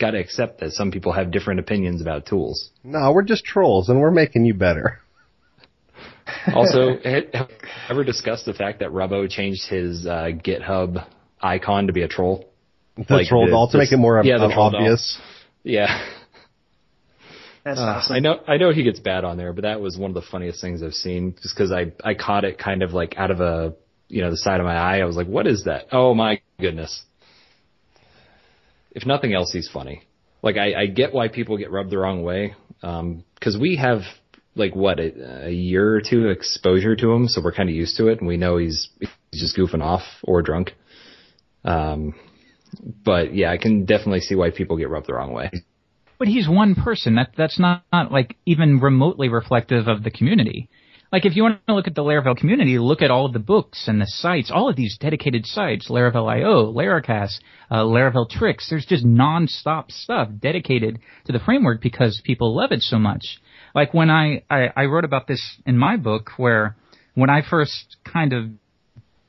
gotta accept that some people have different opinions about tools. No, we're just trolls and we're making you better. Also, have ever discussed the fact that Rubbo changed his uh, GitHub icon to be a troll? The like troll doll to make it more yeah, um, obvious. Doll. Yeah. That's uh, awesome. I know, I know he gets bad on there, but that was one of the funniest things I've seen. Just because I, I caught it kind of like out of a, you know, the side of my eye. I was like, "What is that?" Oh my goodness! If nothing else, he's funny. Like I, I get why people get rubbed the wrong way, because um, we have like what a, a year or two exposure to him, so we're kind of used to it, and we know he's he's just goofing off or drunk. Um, but yeah, I can definitely see why people get rubbed the wrong way. But he's one person. That that's not, not like even remotely reflective of the community. Like if you want to look at the Laravel community, look at all of the books and the sites, all of these dedicated sites, Laravel IO, Laracast, uh, Laravel Tricks. There's just non-stop stuff dedicated to the framework because people love it so much. Like when I, I, I wrote about this in my book where when I first kind of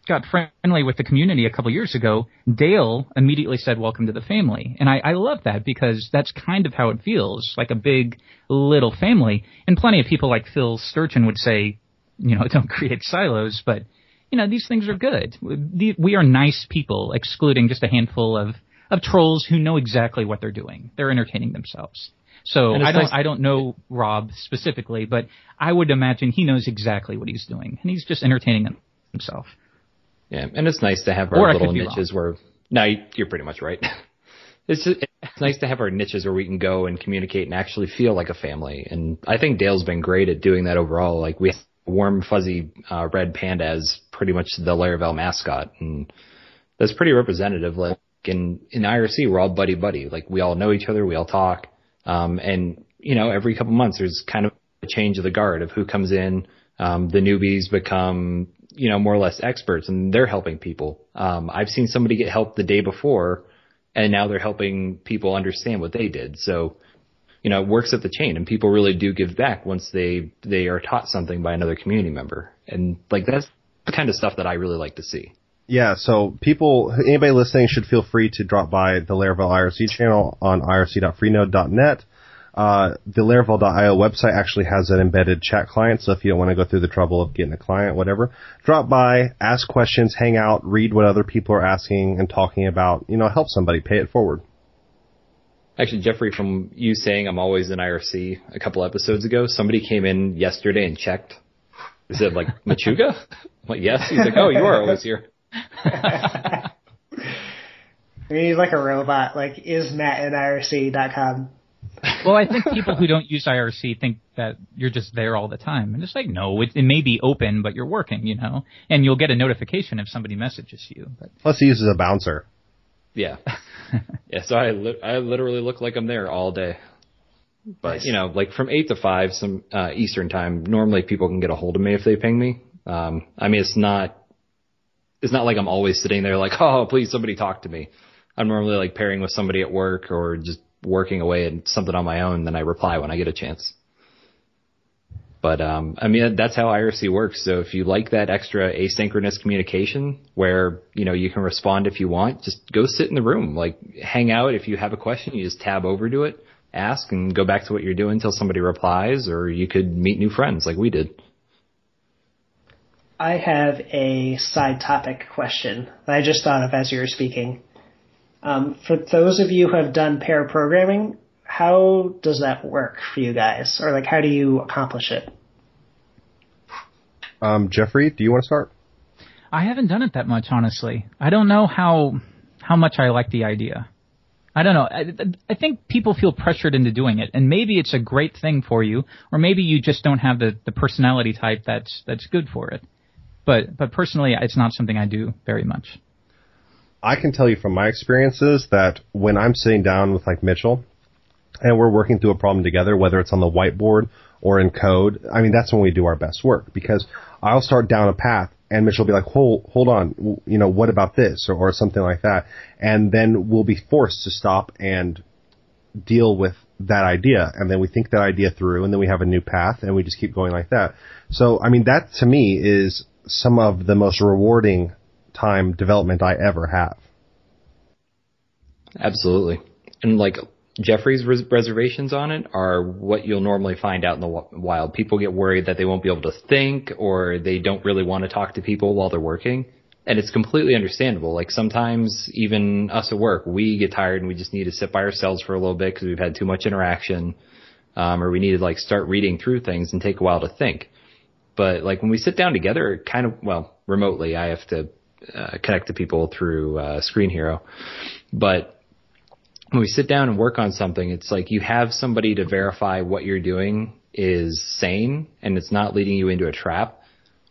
got friendly with the community a couple years ago, Dayle immediately said, "Welcome to the family," and I, I love that because that's kind of how it feels, like a big little family. And plenty of people like Phil Sturgeon would say, you know, don't create silos, but you know, these things are good. We are nice people, excluding just a handful of of trolls who know exactly what they're doing. They're entertaining themselves. So I don't nice. I don't know Rob specifically, but I would imagine he knows exactly what he's doing, and he's just entertaining himself. Yeah, and it's nice to have our or little niches where. No, you're pretty much right. It's just, it's nice to have our niches where we can go and communicate and actually feel like a family. And I think Dayle's been great at doing that overall. Like we have warm fuzzy uh, red panda as pretty much the Laravel mascot, and that's pretty representative. Like in in IRC, we're all buddy buddy. Like we all know each other, we all talk, um, and you know every couple months there's kind of a change of the guard of who comes in. Um, the newbies become you know, more or less experts and they're helping people. Um, I've seen somebody get help the day before and now they're helping people understand what they did. So, you know, it works at the chain and people really do give back once they, they are taught something by another community member. And like that's the kind of stuff that I really like to see. Yeah, so people, anybody listening should feel free to drop by the Laravel IRC channel on irc.freenode.net. Uh, the Laravel.io website actually has an embedded chat client, so if you don't want to go through the trouble of getting a client, whatever, drop by, ask questions, hang out, read what other people are asking and talking about, you know, help somebody, pay it forward. Actually, Jeffrey, from you saying I'm always in IRC a couple episodes ago, somebody came in yesterday and checked. Is it like Machuga? like, yes. He's like, oh, you are always here. I mean, he's like a robot. Like, is Matt in IRC.com? well, I think people who don't use IRC think that you're just there all the time. And it's like, no, it, it may be open, but you're working, you know, and you'll get a notification if somebody messages you. But plus, he uses a bouncer. Yeah, yeah. So I li- I literally look like I'm there all day. But nice. you know, like from eight to five, some uh, Eastern time. Normally, people can get a hold of me if they ping me. Um, I mean, it's not it's not like I'm always sitting there like, oh, please somebody talk to me. I'm normally like pairing with somebody at work or just working away at something on my own, then I reply when I get a chance. But um, I mean that's how IRC works. So if you like that extra asynchronous communication, where you know you can respond if you want, just go sit in the room, like hang out. If you have a question, you just tab over to it, ask, and go back to what you're doing until somebody replies, or you could meet new friends like we did. I have a side topic question that I just thought of as you were speaking. Um, for those of you who have done pair programming, how does that work for you guys? Or like, how do you accomplish it? Um, Jeffrey, do you want to start? I haven't done it that much, honestly. I don't know how how much I like the idea. I don't know. I, I think people feel pressured into doing it, and maybe it's a great thing for you, or maybe you just don't have the, the personality type that's that's good for it. But but personally, it's not something I do very much. I can tell you from my experiences that when I'm sitting down with like Mitchell and we're working through a problem together, whether it's on the whiteboard or in code, I mean, that's when we do our best work because I'll start down a path and Mitchell will be like, hold, hold on, you know, what about this or, or something like that. And then we'll be forced to stop and deal with that idea and then we think that idea through and then we have a new path and we just keep going like that. So, I mean, that to me is some of the most rewarding time development I ever have. Absolutely. And like Jeffrey's res- reservations on it are what you'll normally find out in the wild. People get worried that they won't be able to think or they don't really want to talk to people while they're working. And it's completely understandable. Like sometimes even us at work, we get tired and we just need to sit by ourselves for a little bit because we've had too much interaction. Um, or we need to like start reading through things and take a while to think. But like when we sit down together, kind of, well, remotely, I have to uh, connect to people through uh, Screenhero. But when we sit down and work on something, it's like you have somebody to verify what you're doing is sane and it's not leading you into a trap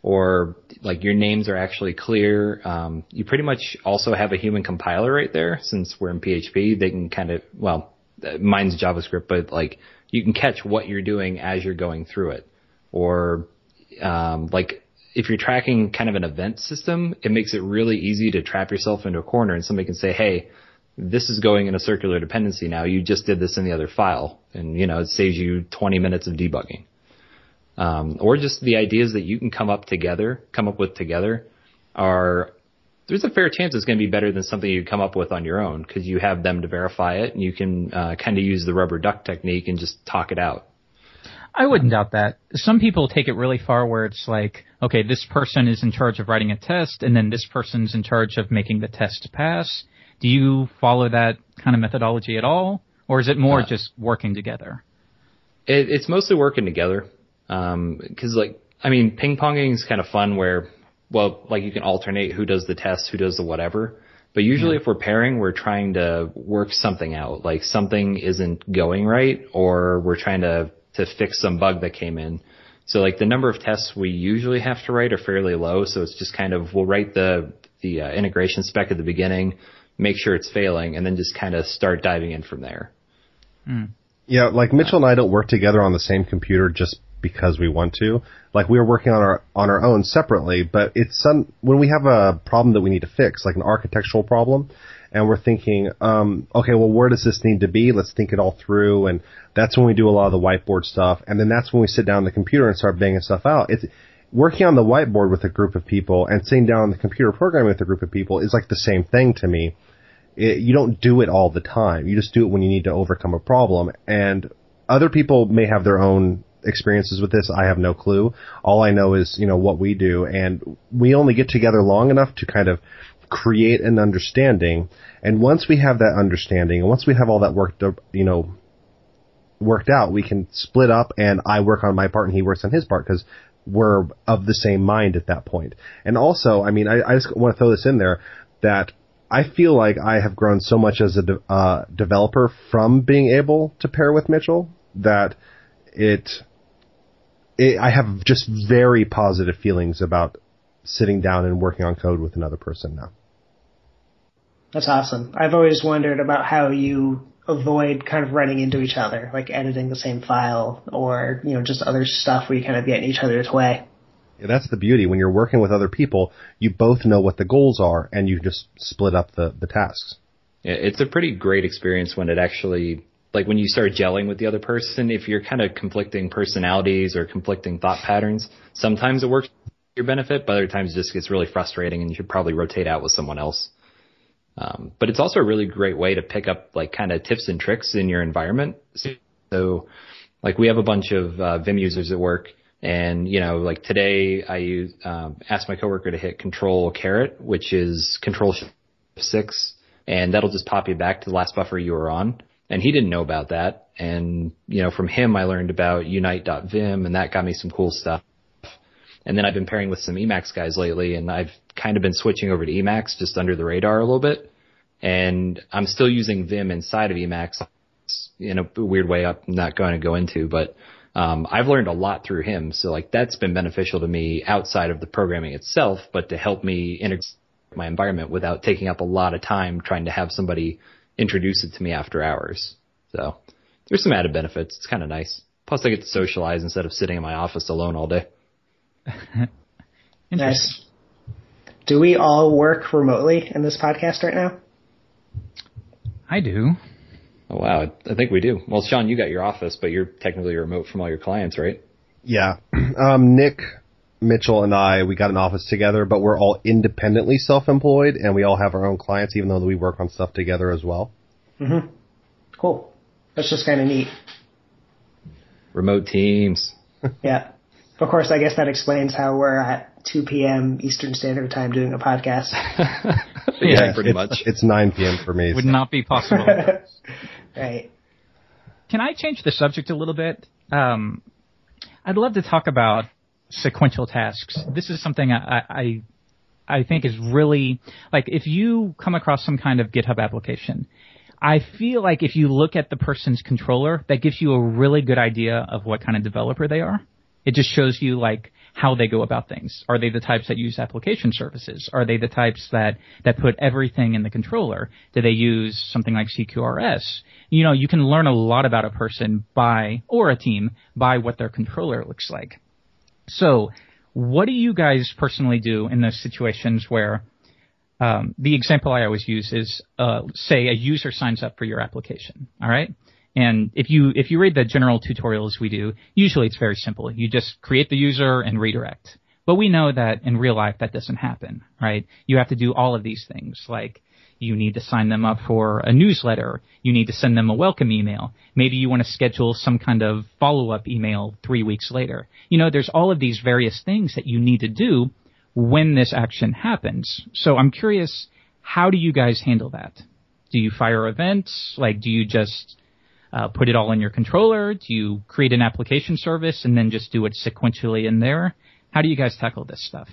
or like your names are actually clear. Um, you pretty much also have a human compiler right there since we're in PHP. They can kind of, well, mine's JavaScript, but like you can catch what you're doing as you're going through it. Or um, like if you're tracking kind of an event system, it makes it really easy to trap yourself into a corner and somebody can say, hey, this is going in a circular dependency now. You just did this in the other file. And, you know, it saves you 20 minutes of debugging. Um, or just the ideas that you can come up together, come up with together are, there's a fair chance it's going to be better than something you come up with on your own because you have them to verify it and you can uh, kind of use the rubber duck technique and just talk it out. I wouldn't doubt that. Some people take it really far where it's like, okay, this person is in charge of writing a test and then this person's in charge of making the test pass. Do you follow that kind of methodology at all? Or is it more uh, just working together? It, it's mostly working together. Um, cause like, I mean, ping ponging is kind of fun where, well, like you can alternate who does the test, who does the whatever. But usually yeah. if we're pairing, we're trying to work something out. Like something isn't going right or we're trying to, to fix some bug that came in. So like the number of tests we usually have to write are fairly low. So it's just kind of, we'll write the, the uh, integration spec at the beginning, make sure it's failing, and then just kind of start diving in from there. Mm. Yeah, like Mitchell and I don't work together on the same computer just because we want to. Like we are working on our on our own separately, but it's some when we have a problem that we need to fix, like an architectural problem, and we're thinking, um, okay, well, where does this need to be? Let's think it all through, and that's when we do a lot of the whiteboard stuff, and then that's when we sit down on the computer and start banging stuff out. It's working on the whiteboard with a group of people and sitting down on the computer programming with a group of people is like the same thing to me. It, you don't do it all the time. You just do it when you need to overcome a problem, and other people may have their own experiences with this. I have no clue. All I know is, you know, what we do and we only get together long enough to kind of create an understanding. And once we have that understanding and once we have all that worked, you know, worked out, we can split up and I work on my part and he works on his part because we're of the same mind at that point. And also, I mean, I, I just want to throw this in there that I feel like I have grown so much as a de- uh, developer from being able to pair with Mitchell that it it, I have just very positive feelings about sitting down and working on code with another person now. That's awesome. I've always wondered about how you avoid kind of running into each other, like editing the same file or, you know, just other stuff where you kind of get in each other's way. Yeah, that's the beauty. When you're working with other people, you both know what the goals are and you just split up the, the tasks. Yeah, it's a pretty great experience when it actually like when you start gelling with the other person, if you're kind of conflicting personalities or conflicting thought patterns, sometimes it works to your benefit, but other times it just gets really frustrating and you should probably rotate out with someone else. Um, but it's also a really great way to pick up like kind of tips and tricks in your environment. So like we have a bunch of uh, Vim users at work and you know like today I use, um, asked my coworker to hit control caret, which is control six and that'll just pop you back to the last buffer you were on and he didn't know about that. And, you know, from him, I learned about unite.vim and that got me some cool stuff. And then I've been pairing with some Emacs guys lately and I've kind of been switching over to Emacs just under the radar a little bit. And I'm still using Vim inside of Emacs in a weird way I'm not going to go into, but, um, I've learned a lot through him. So like that's been beneficial to me outside of the programming itself, but to help me integrate my environment without taking up a lot of time trying to have somebody introduce it to me after hours. So there's some added benefits. It's kind of nice. Plus, I get to socialize instead of sitting in my office alone all day. nice. Do we all work remotely in this podcast right now? I do. Oh wow, I think we do. Well, Shawn, you got your office, but you're technically remote from all your clients, right? Yeah. Um, Nick, Mitchell, and I, we got an office together, but we're all independently self-employed, and we all have our own clients, even though we work on stuff together as well. Mm-hmm. Cool. That's just kind of neat. Remote teams. yeah. Of course, I guess that explains how we're at 2 p.m. Eastern Standard Time doing a podcast. yeah, yeah, pretty it's, much. It's 9 p.m. for me. Would so. not be possible. right. Can I change the subject a little bit? Um, I'd love to talk about sequential tasks. This is something I, I I think is really like if you come across some kind of GitHub application, I feel like if you look at the person's controller, that gives you a really good idea of what kind of developer they are. It just shows you like how they go about things. Are they the types that use application services? Are they the types that, that put everything in the controller? Do they use something like CQRS? You know, you can learn a lot about a person by, or a team, by what their controller looks like. So what do you guys personally do in those situations where um, the example I always use is, uh, say, a user signs up for your application. All right, and if you if you read the general tutorials we do, usually it's very simple. You just create the user and redirect. But we know that in real life that doesn't happen, right? You have to do all of these things like you need to sign them up for a newsletter. You need to send them a welcome email. Maybe you want to schedule some kind of follow-up email three weeks later. You know, there's all of these various things that you need to do when this action happens. So I'm curious, how do you guys handle that? Do you fire events? Like, do you just uh, put it all in your controller? Do you create an application service and then just do it sequentially in there? How do you guys tackle this stuff?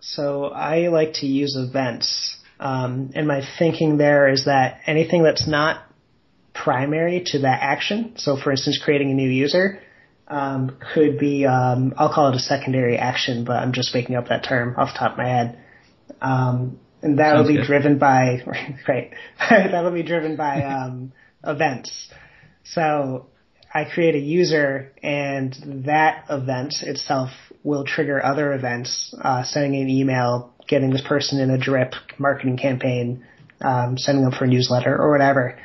So I like to use events um, and my thinking there is that anything that's not primary to that action, so for instance, creating a new user, um, could be, um, I'll call it a secondary action, but I'm just making up that term off the top of my head. Um, and that'll be good. driven by, right, that'll be driven by, um, events. So I create a user and that event itself will trigger other events, uh, sending an email, getting this person in a drip marketing campaign, um, sending them for a newsletter or whatever,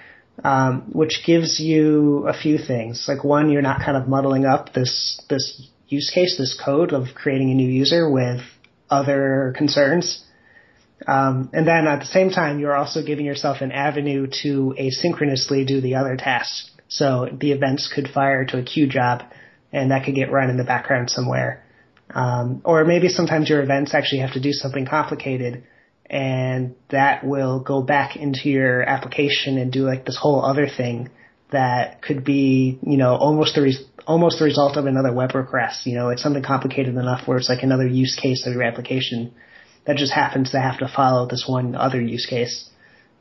um, which gives you a few things. Like one, you're not kind of muddling up this this use case, this code of creating a new user with other concerns. Um, and then at the same time, you're also giving yourself an avenue to asynchronously do the other tasks. So the events could fire to a queue job, and that could get run in the background somewhere. Um, or maybe sometimes your events actually have to do something complicated and that will go back into your application and do like this whole other thing that could be, you know, almost the re- almost the result of another web request. You know, it's something complicated enough where it's like another use case of your application that just happens to have to follow this one other use case.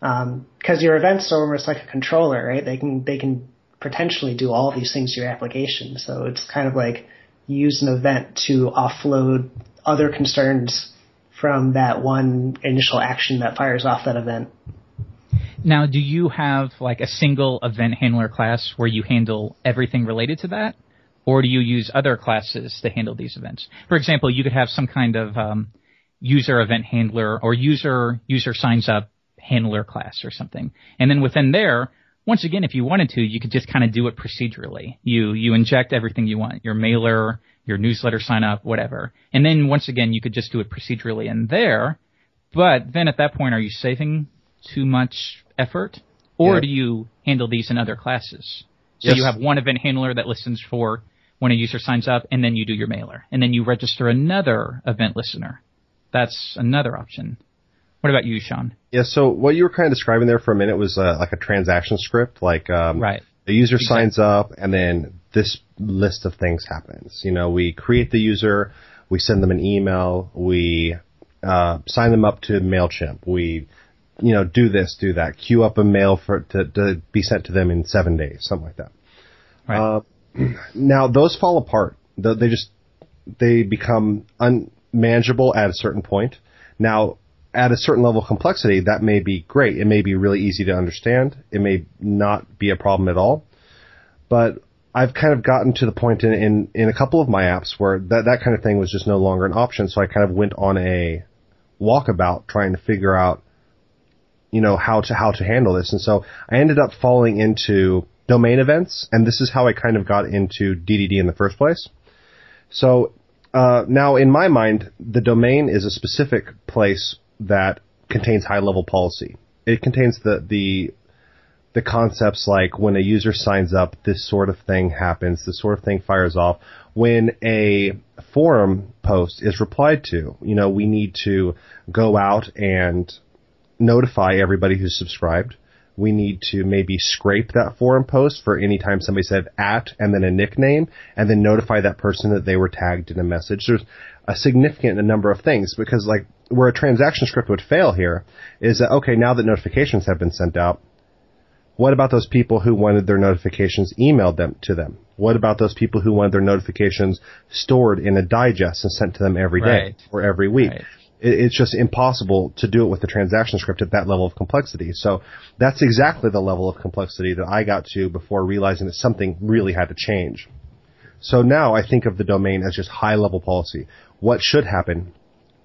Because um, your events are almost like a controller, right? They can they can potentially do all these things to your application. So it's kind of like use an event to offload other concerns from that one initial action that fires off that event. Now, do you have like a single event handler class where you handle everything related to that? Or do you use other classes to handle these events? For example, you could have some kind of um, user event handler or user user signs up handler class or something. And then within there, once again, if you wanted to, you could just kind of do it procedurally. You you inject everything you want, your mailer, your newsletter sign up, whatever. And then once again, you could just do it procedurally in there. But then at that point, are you saving too much effort? Or do you handle these in other classes? So yes. you have one event handler that listens for when a user signs up, and then you do your mailer. And then you register another event listener. That's another option. What about you, Shawn? Yeah, so what you were kind of describing there for a minute was uh, like a transaction script, like um, right. the user exactly. signs up and then this list of things happens. You know, we create the user, we send them an email, we uh, sign them up to Mailchimp, we you know do this, do that, queue up a mail for to, to be sent to them in seven days, something like that. Right. Uh, now those fall apart. They just they become unmanageable at a certain point. Now at a certain level of complexity, that may be great. It may be really easy to understand. It may not be a problem at all. But I've kind of gotten to the point in, in, in a couple of my apps where that, that kind of thing was just no longer an option. So I kind of went on a walkabout trying to figure out, you know, how to, how to handle this. And so I ended up falling into domain events. And this is how I kind of got into DDD in the first place. So, uh, now in my mind, the domain is a specific place that contains high level policy. It contains the, the, the concepts like when a user signs up, this sort of thing happens, this sort of thing fires off. When a forum post is replied to, you know, we need to go out and notify everybody who's subscribed. We need to maybe scrape that forum post for any time somebody said at and then a nickname and then notify that person that they were tagged in a message. There's a significant number of things because like where a transaction script would fail here is that, okay, now that notifications have been sent out, what about those people who wanted their notifications emailed them to them? What about those people who wanted their notifications stored in a digest and sent to them every day right. or every week? Right. It, it's just impossible to do it with the transaction script at that level of complexity. So that's exactly the level of complexity that I got to before realizing that something really had to change. So now I think of the domain as just high level policy. What should happen?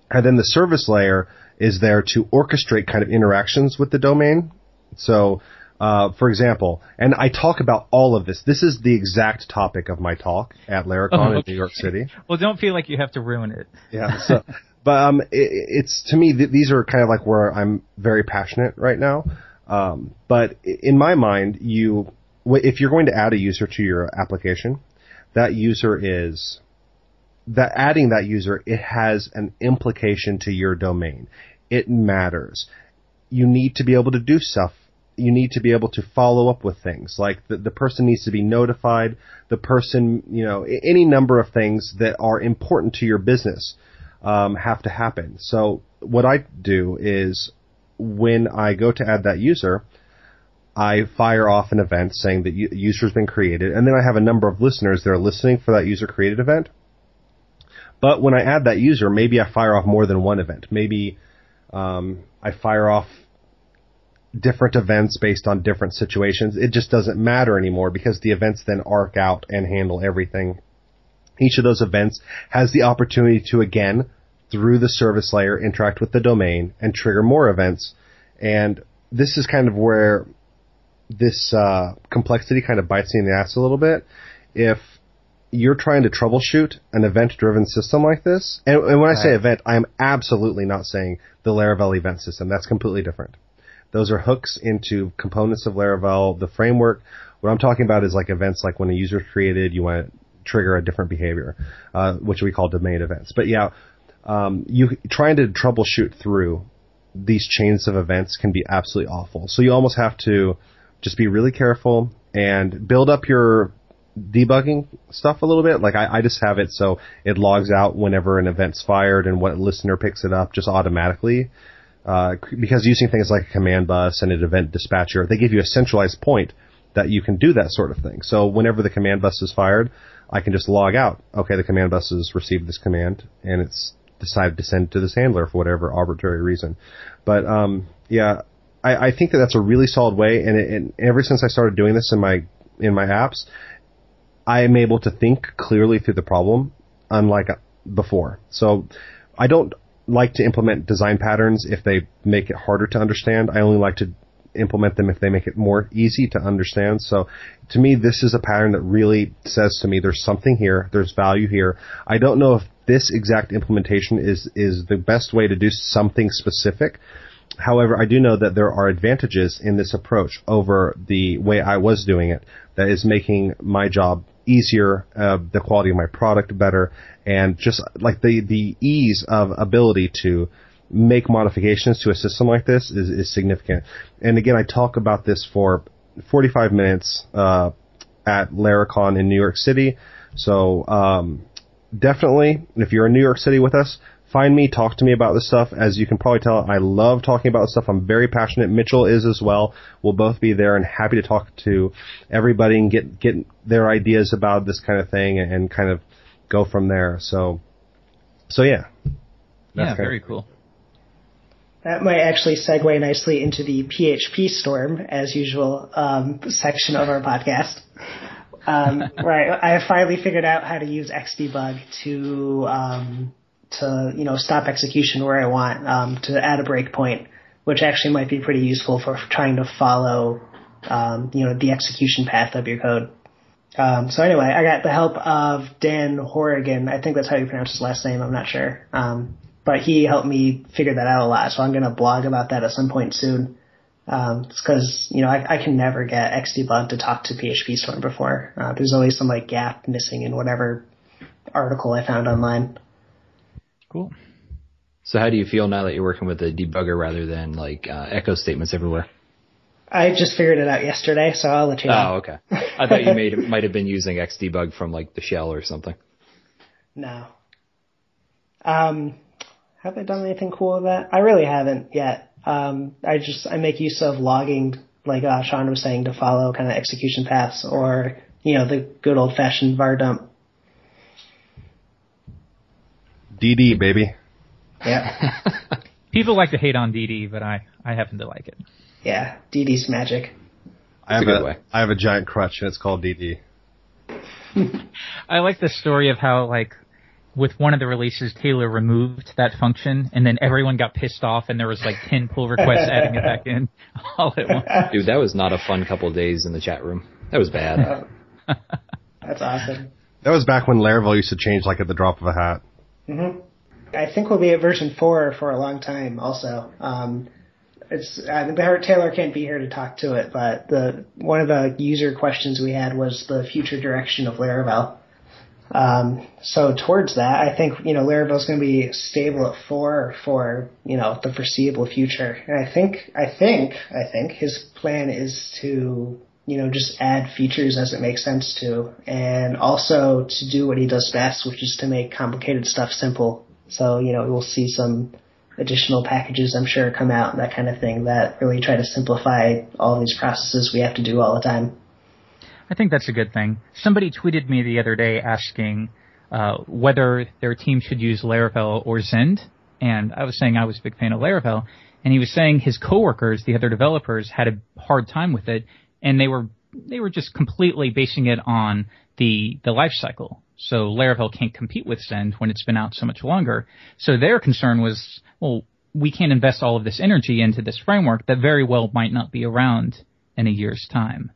And then the service layer is there to orchestrate kind of interactions with the domain. So, uh, for example, and I talk about all of this. This is the exact topic of my talk at Laracon Oh, in. New York City. Well, don't feel like you have to ruin it. Yeah. So, but um, it, it's to me th- these are kind of like where I'm very passionate right now. Um, but in my mind, you if you're going to add a user to your application, that user is that adding that user it has an implication to your domain. It matters. You need to be able to do stuff. You need to be able to follow up with things like the, the person needs to be notified. The person, you know, any number of things that are important to your business um, have to happen. So what I do is when I go to add that user, I fire off an event saying that user's been created, and then I have a number of listeners that are listening for that user created event. But when I add that user, maybe I fire off more than one event. Maybe um, I fire off different events based on different situations. It just doesn't matter anymore because the events then arc out and handle everything. Each of those events has the opportunity to again, through the service layer, interact with the domain and trigger more events. And this is kind of where this uh, complexity kind of bites me in the ass a little bit. If you're trying to troubleshoot an event-driven system like this, and, and when I say event, I am absolutely not saying the Laravel event system. That's completely different. Those are hooks into components of Laravel, the framework. What I'm talking about is like events like when a user is created, you want to trigger a different behavior, uh, which we call domain events. But yeah, um, you trying to troubleshoot through these chains of events can be absolutely awful. So you almost have to just be really careful and build up your debugging stuff a little bit. Like I, I just have it so it logs out whenever an event's fired and what listener picks it up just automatically. Uh, because using things like a command bus and an event dispatcher, they give you a centralized point that you can do that sort of thing. So whenever the command bus is fired, I can just log out. Okay, the command bus has received this command and it's decided to send to this handler for whatever arbitrary reason. But um, yeah, I, I think that that's a really solid way. And, it, and ever since I started doing this in my in my apps, I am able to think clearly through the problem, unlike before. So I don't like to implement design patterns if they make it harder to understand. I only like to implement them if they make it more easy to understand. So to me, this is a pattern that really says to me there's something here, there's value here. I don't know if this exact implementation is, is the best way to do something specific. However, I do know that there are advantages in this approach over the way I was doing it that is making my job easier, uh, the quality of my product better, and just like the, the ease of ability to make modifications to a system like this is, is significant. And again, I talk about this for 45 minutes uh, at Laracon in New York City. So um, definitely, if you're in New York City with us, find me, talk to me about this stuff. As you can probably tell, I love talking about this stuff. I'm very passionate. Mitchell is as well. We'll both be there and happy to talk to everybody and get get their ideas about this kind of thing and, and kind of go from there. So, so yeah. That's yeah, kind of- very cool. That might actually segue nicely into the PHPStorm, as usual, um, section of our podcast. Um, right, I finally figured out how to use Xdebug to um, to you know stop execution where I want um, to add a breakpoint, which actually might be pretty useful for trying to follow um, you know the execution path of your code. Um, so anyway, I got the help of Dan Horrigan. I think that's how you pronounce his last name. I'm not sure. Um, but he helped me figure that out a lot. So I'm going to blog about that at some point soon. Um, it's cause, you know, I, I can never get Xdebug to talk to PHPStorm before. Uh, there's always some like gap missing in whatever article I found online. Cool. So how do you feel now that you're working with a debugger rather than like uh, echo statements everywhere? I just figured it out yesterday, so I'll let you know. Oh, okay. I thought you made might have been using Xdebug from like the shell or something. No. Um, have I done anything cool with that? I really haven't yet. Um, I just I make use of logging, like uh, Shawn was saying, to follow kind of execution paths, or you know the good old fashioned var dump. DD baby. Yeah, People like to hate on DD, but I, I happen to like it. yeah. DD's magic. I have a good a, way. I have a giant crutch and it's called DD. I like the story of how like with one of the releases, Taylor removed that function, and then everyone got pissed off, and there was like ten pull requests adding it back in all at once. Dude, that was not a fun couple days in the chat room. That was bad. That's awesome. That was back when Laravel used to change like at the drop of a hat. hmm I think we'll be at version four for a long time. Also, um, it's uh, Taylor can't be here to talk to it, but the one of the user questions we had was the future direction of Laravel. Um, so towards that, I think you know Laravel's going to be stable at four for you know the foreseeable future, and I think I think I think his plan is to you know just add features as it makes sense to, and also to do what he does best, which is to make complicated stuff simple. So you know we'll see some additional packages I'm sure come out and that kind of thing that really try to simplify all these processes we have to do all the time. I think that's a good thing. Somebody tweeted me the other day asking uh, whether their team should use Laravel or Zend, and I was saying I was a big fan of Laravel, and he was saying his coworkers, the other developers, had a hard time with it, and they were they were just completely basing it on the the life cycle. So Laravel can't compete with Zend when it's been out so much longer. So their concern was, well, we can't invest all of this energy into this framework that very well might not be around in a year's time.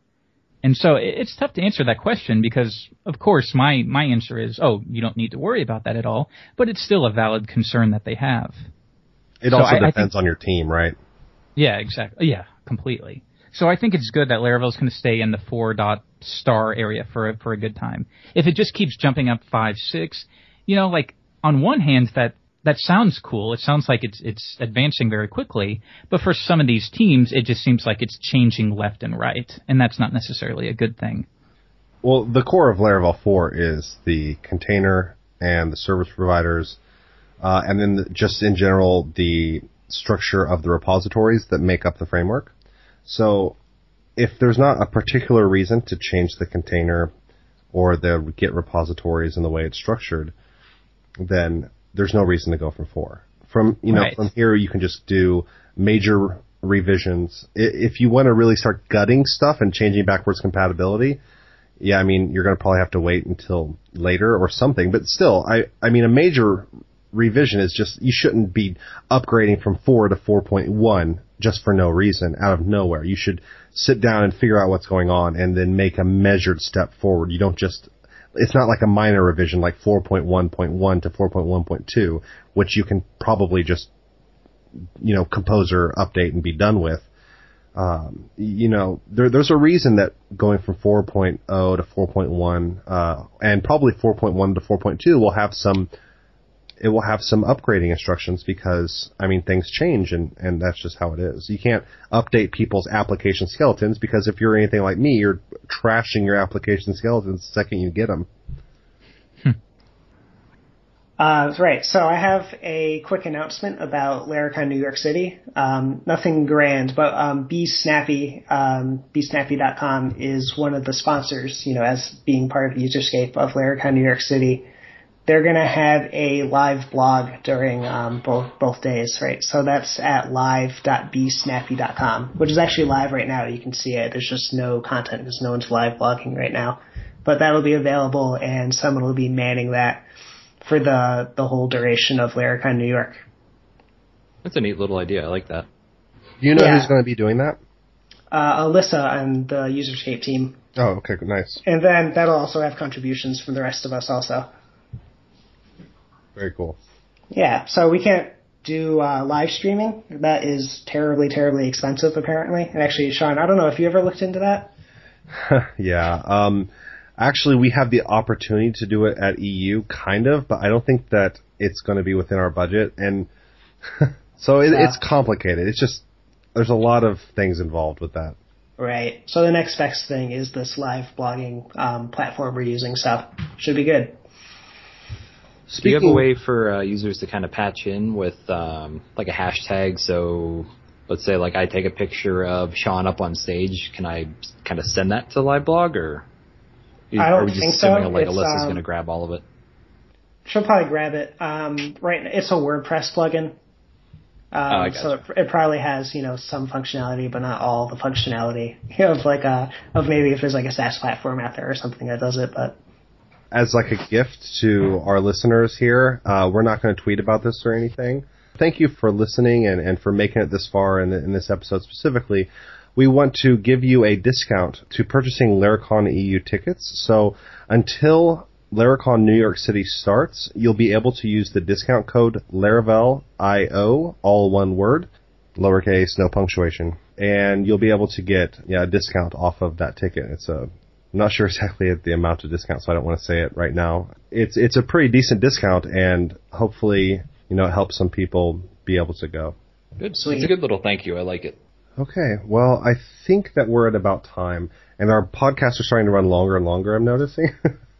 And so it's tough to answer that question because, of course, my, my answer is, oh, you don't need to worry about that at all, but it's still a valid concern that they have. It so also I, depends I think, on your team, right? Yeah, exactly. Yeah, completely. So I think it's good that Laravel's going to stay in the four dot star area for a, for a good time. If it just keeps jumping up five, six, you know, like on one hand that that sounds cool. It sounds like it's it's advancing very quickly, but for some of these teams, it just seems like it's changing left and right, and that's not necessarily a good thing. Well, the core of Laravel 4 is the container and the service providers, uh, and then the, just in general the structure of the repositories that make up the framework. So, if there's not a particular reason to change the container or the Git repositories and the way it's structured, then there's no reason to go from four. From you know, right. from here you can just do major revisions. If you want to really start gutting stuff and changing backwards compatibility, yeah, I mean you're going to probably have to wait until later or something. But still, I I mean a major revision is just you shouldn't be upgrading from four to four point one just for no reason out of nowhere. You should sit down and figure out what's going on and then make a measured step forward. You don't just it's not like a minor revision like 4.1.1 to 4.1.2, which you can probably just, you know, composer update and be done with. Um, you know, there, there's a reason that going from 4.0 to 4.1, uh, and probably 4.1 to 4.2 will have some it will have some upgrading instructions because I mean things change and and that's just how it is. You can't update people's application skeletons because if you're anything like me, you're trashing your application skeletons the second you get them. Hmm. Uh, right. So I have a quick announcement about Laracon New York City. Um, nothing grand, but um, Be Snappy, um, BeSnappy.com is one of the sponsors. You know, as being part of Userscape of Laracon New York City they're going to have a live blog during um, both both days, right? So that's at live.besnappy.com, which is actually live right now. You can see it. There's just no content because no one's live blogging right now, but that'll be available, and someone will be manning that for the the whole duration of Laracon New York. That's a neat little idea. I like that. Do you know yeah. who's going to be doing that? Uh, Alyssa and the Userscape team. Oh, okay, nice. And then that'll also have contributions from the rest of us also. Very cool. Yeah, so we can't do uh, live streaming. That is terribly, terribly expensive, apparently. And actually, Shawn, I don't know if you ever looked into that. yeah. Um, actually, we have the opportunity to do it at EU, kind of, but I don't think that it's going to be within our budget. And so it, yeah. it's complicated. It's just there's a lot of things involved with that. Right. So the next best thing is this live blogging um, platform we're using. So should be good. Speaking, Do you have a way for uh, users to kind of patch in with um, like a hashtag? So let's say like I take a picture of Shawn up on stage. Can I kind of send that to LiveBlog or I don't are we just think assuming so. like it's, Alyssa's um, going to grab all of it? She'll probably grab it. Um, right, it's a WordPress plugin. Um, oh, so it, it, probably has, you know, some functionality, but not all the functionality of like a, of maybe if there's like a SaaS platform out there or something that does it, but as like a gift to our listeners here. Uh, we're not going to tweet about this or anything. Thank you for listening and, and for making it this far in, in this episode specifically. We want to give you a discount to purchasing Laracon EU tickets. So until Laracon New York City starts, you'll be able to use the discount code Laravel IO, all one word, lowercase, no punctuation, and you'll be able to get yeah a discount off of that ticket. It's a I'm not sure exactly at the amount of discount, so I don't want to say it right now. It's it's a pretty decent discount, and hopefully, you know, it helps some people be able to go. Good. Sweet. It's a good little thank you. I like it. Okay. Well, I think that we're at about time, and our podcasts are starting to run longer and longer. I'm noticing.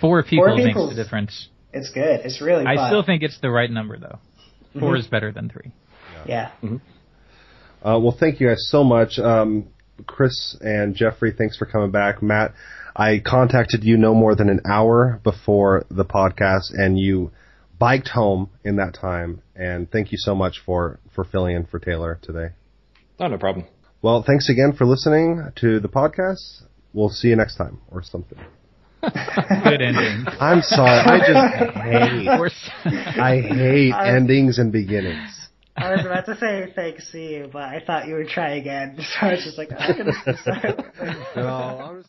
Four people Four makes a difference. It's good. It's really. Good. I still think it's the right number, though. 4 mm-hmm. is better than three. Yeah. yeah. Mm-hmm. Uh, well, thank you guys so much. Um, Chris and Jeffrey, thanks for coming back. Matt, I contacted you no more than an hour before the podcast, and you biked home in that time. And thank you so much for for filling in for Taylor today. Oh, no problem. Well, thanks again for listening to the podcast. We'll see you next time or something. Good ending. I'm sorry. I just hate. I hate endings and beginnings. I was about to say thanks to you, but I thought you would try again. So I was just like, oh, I'm gonna start. no, I'm just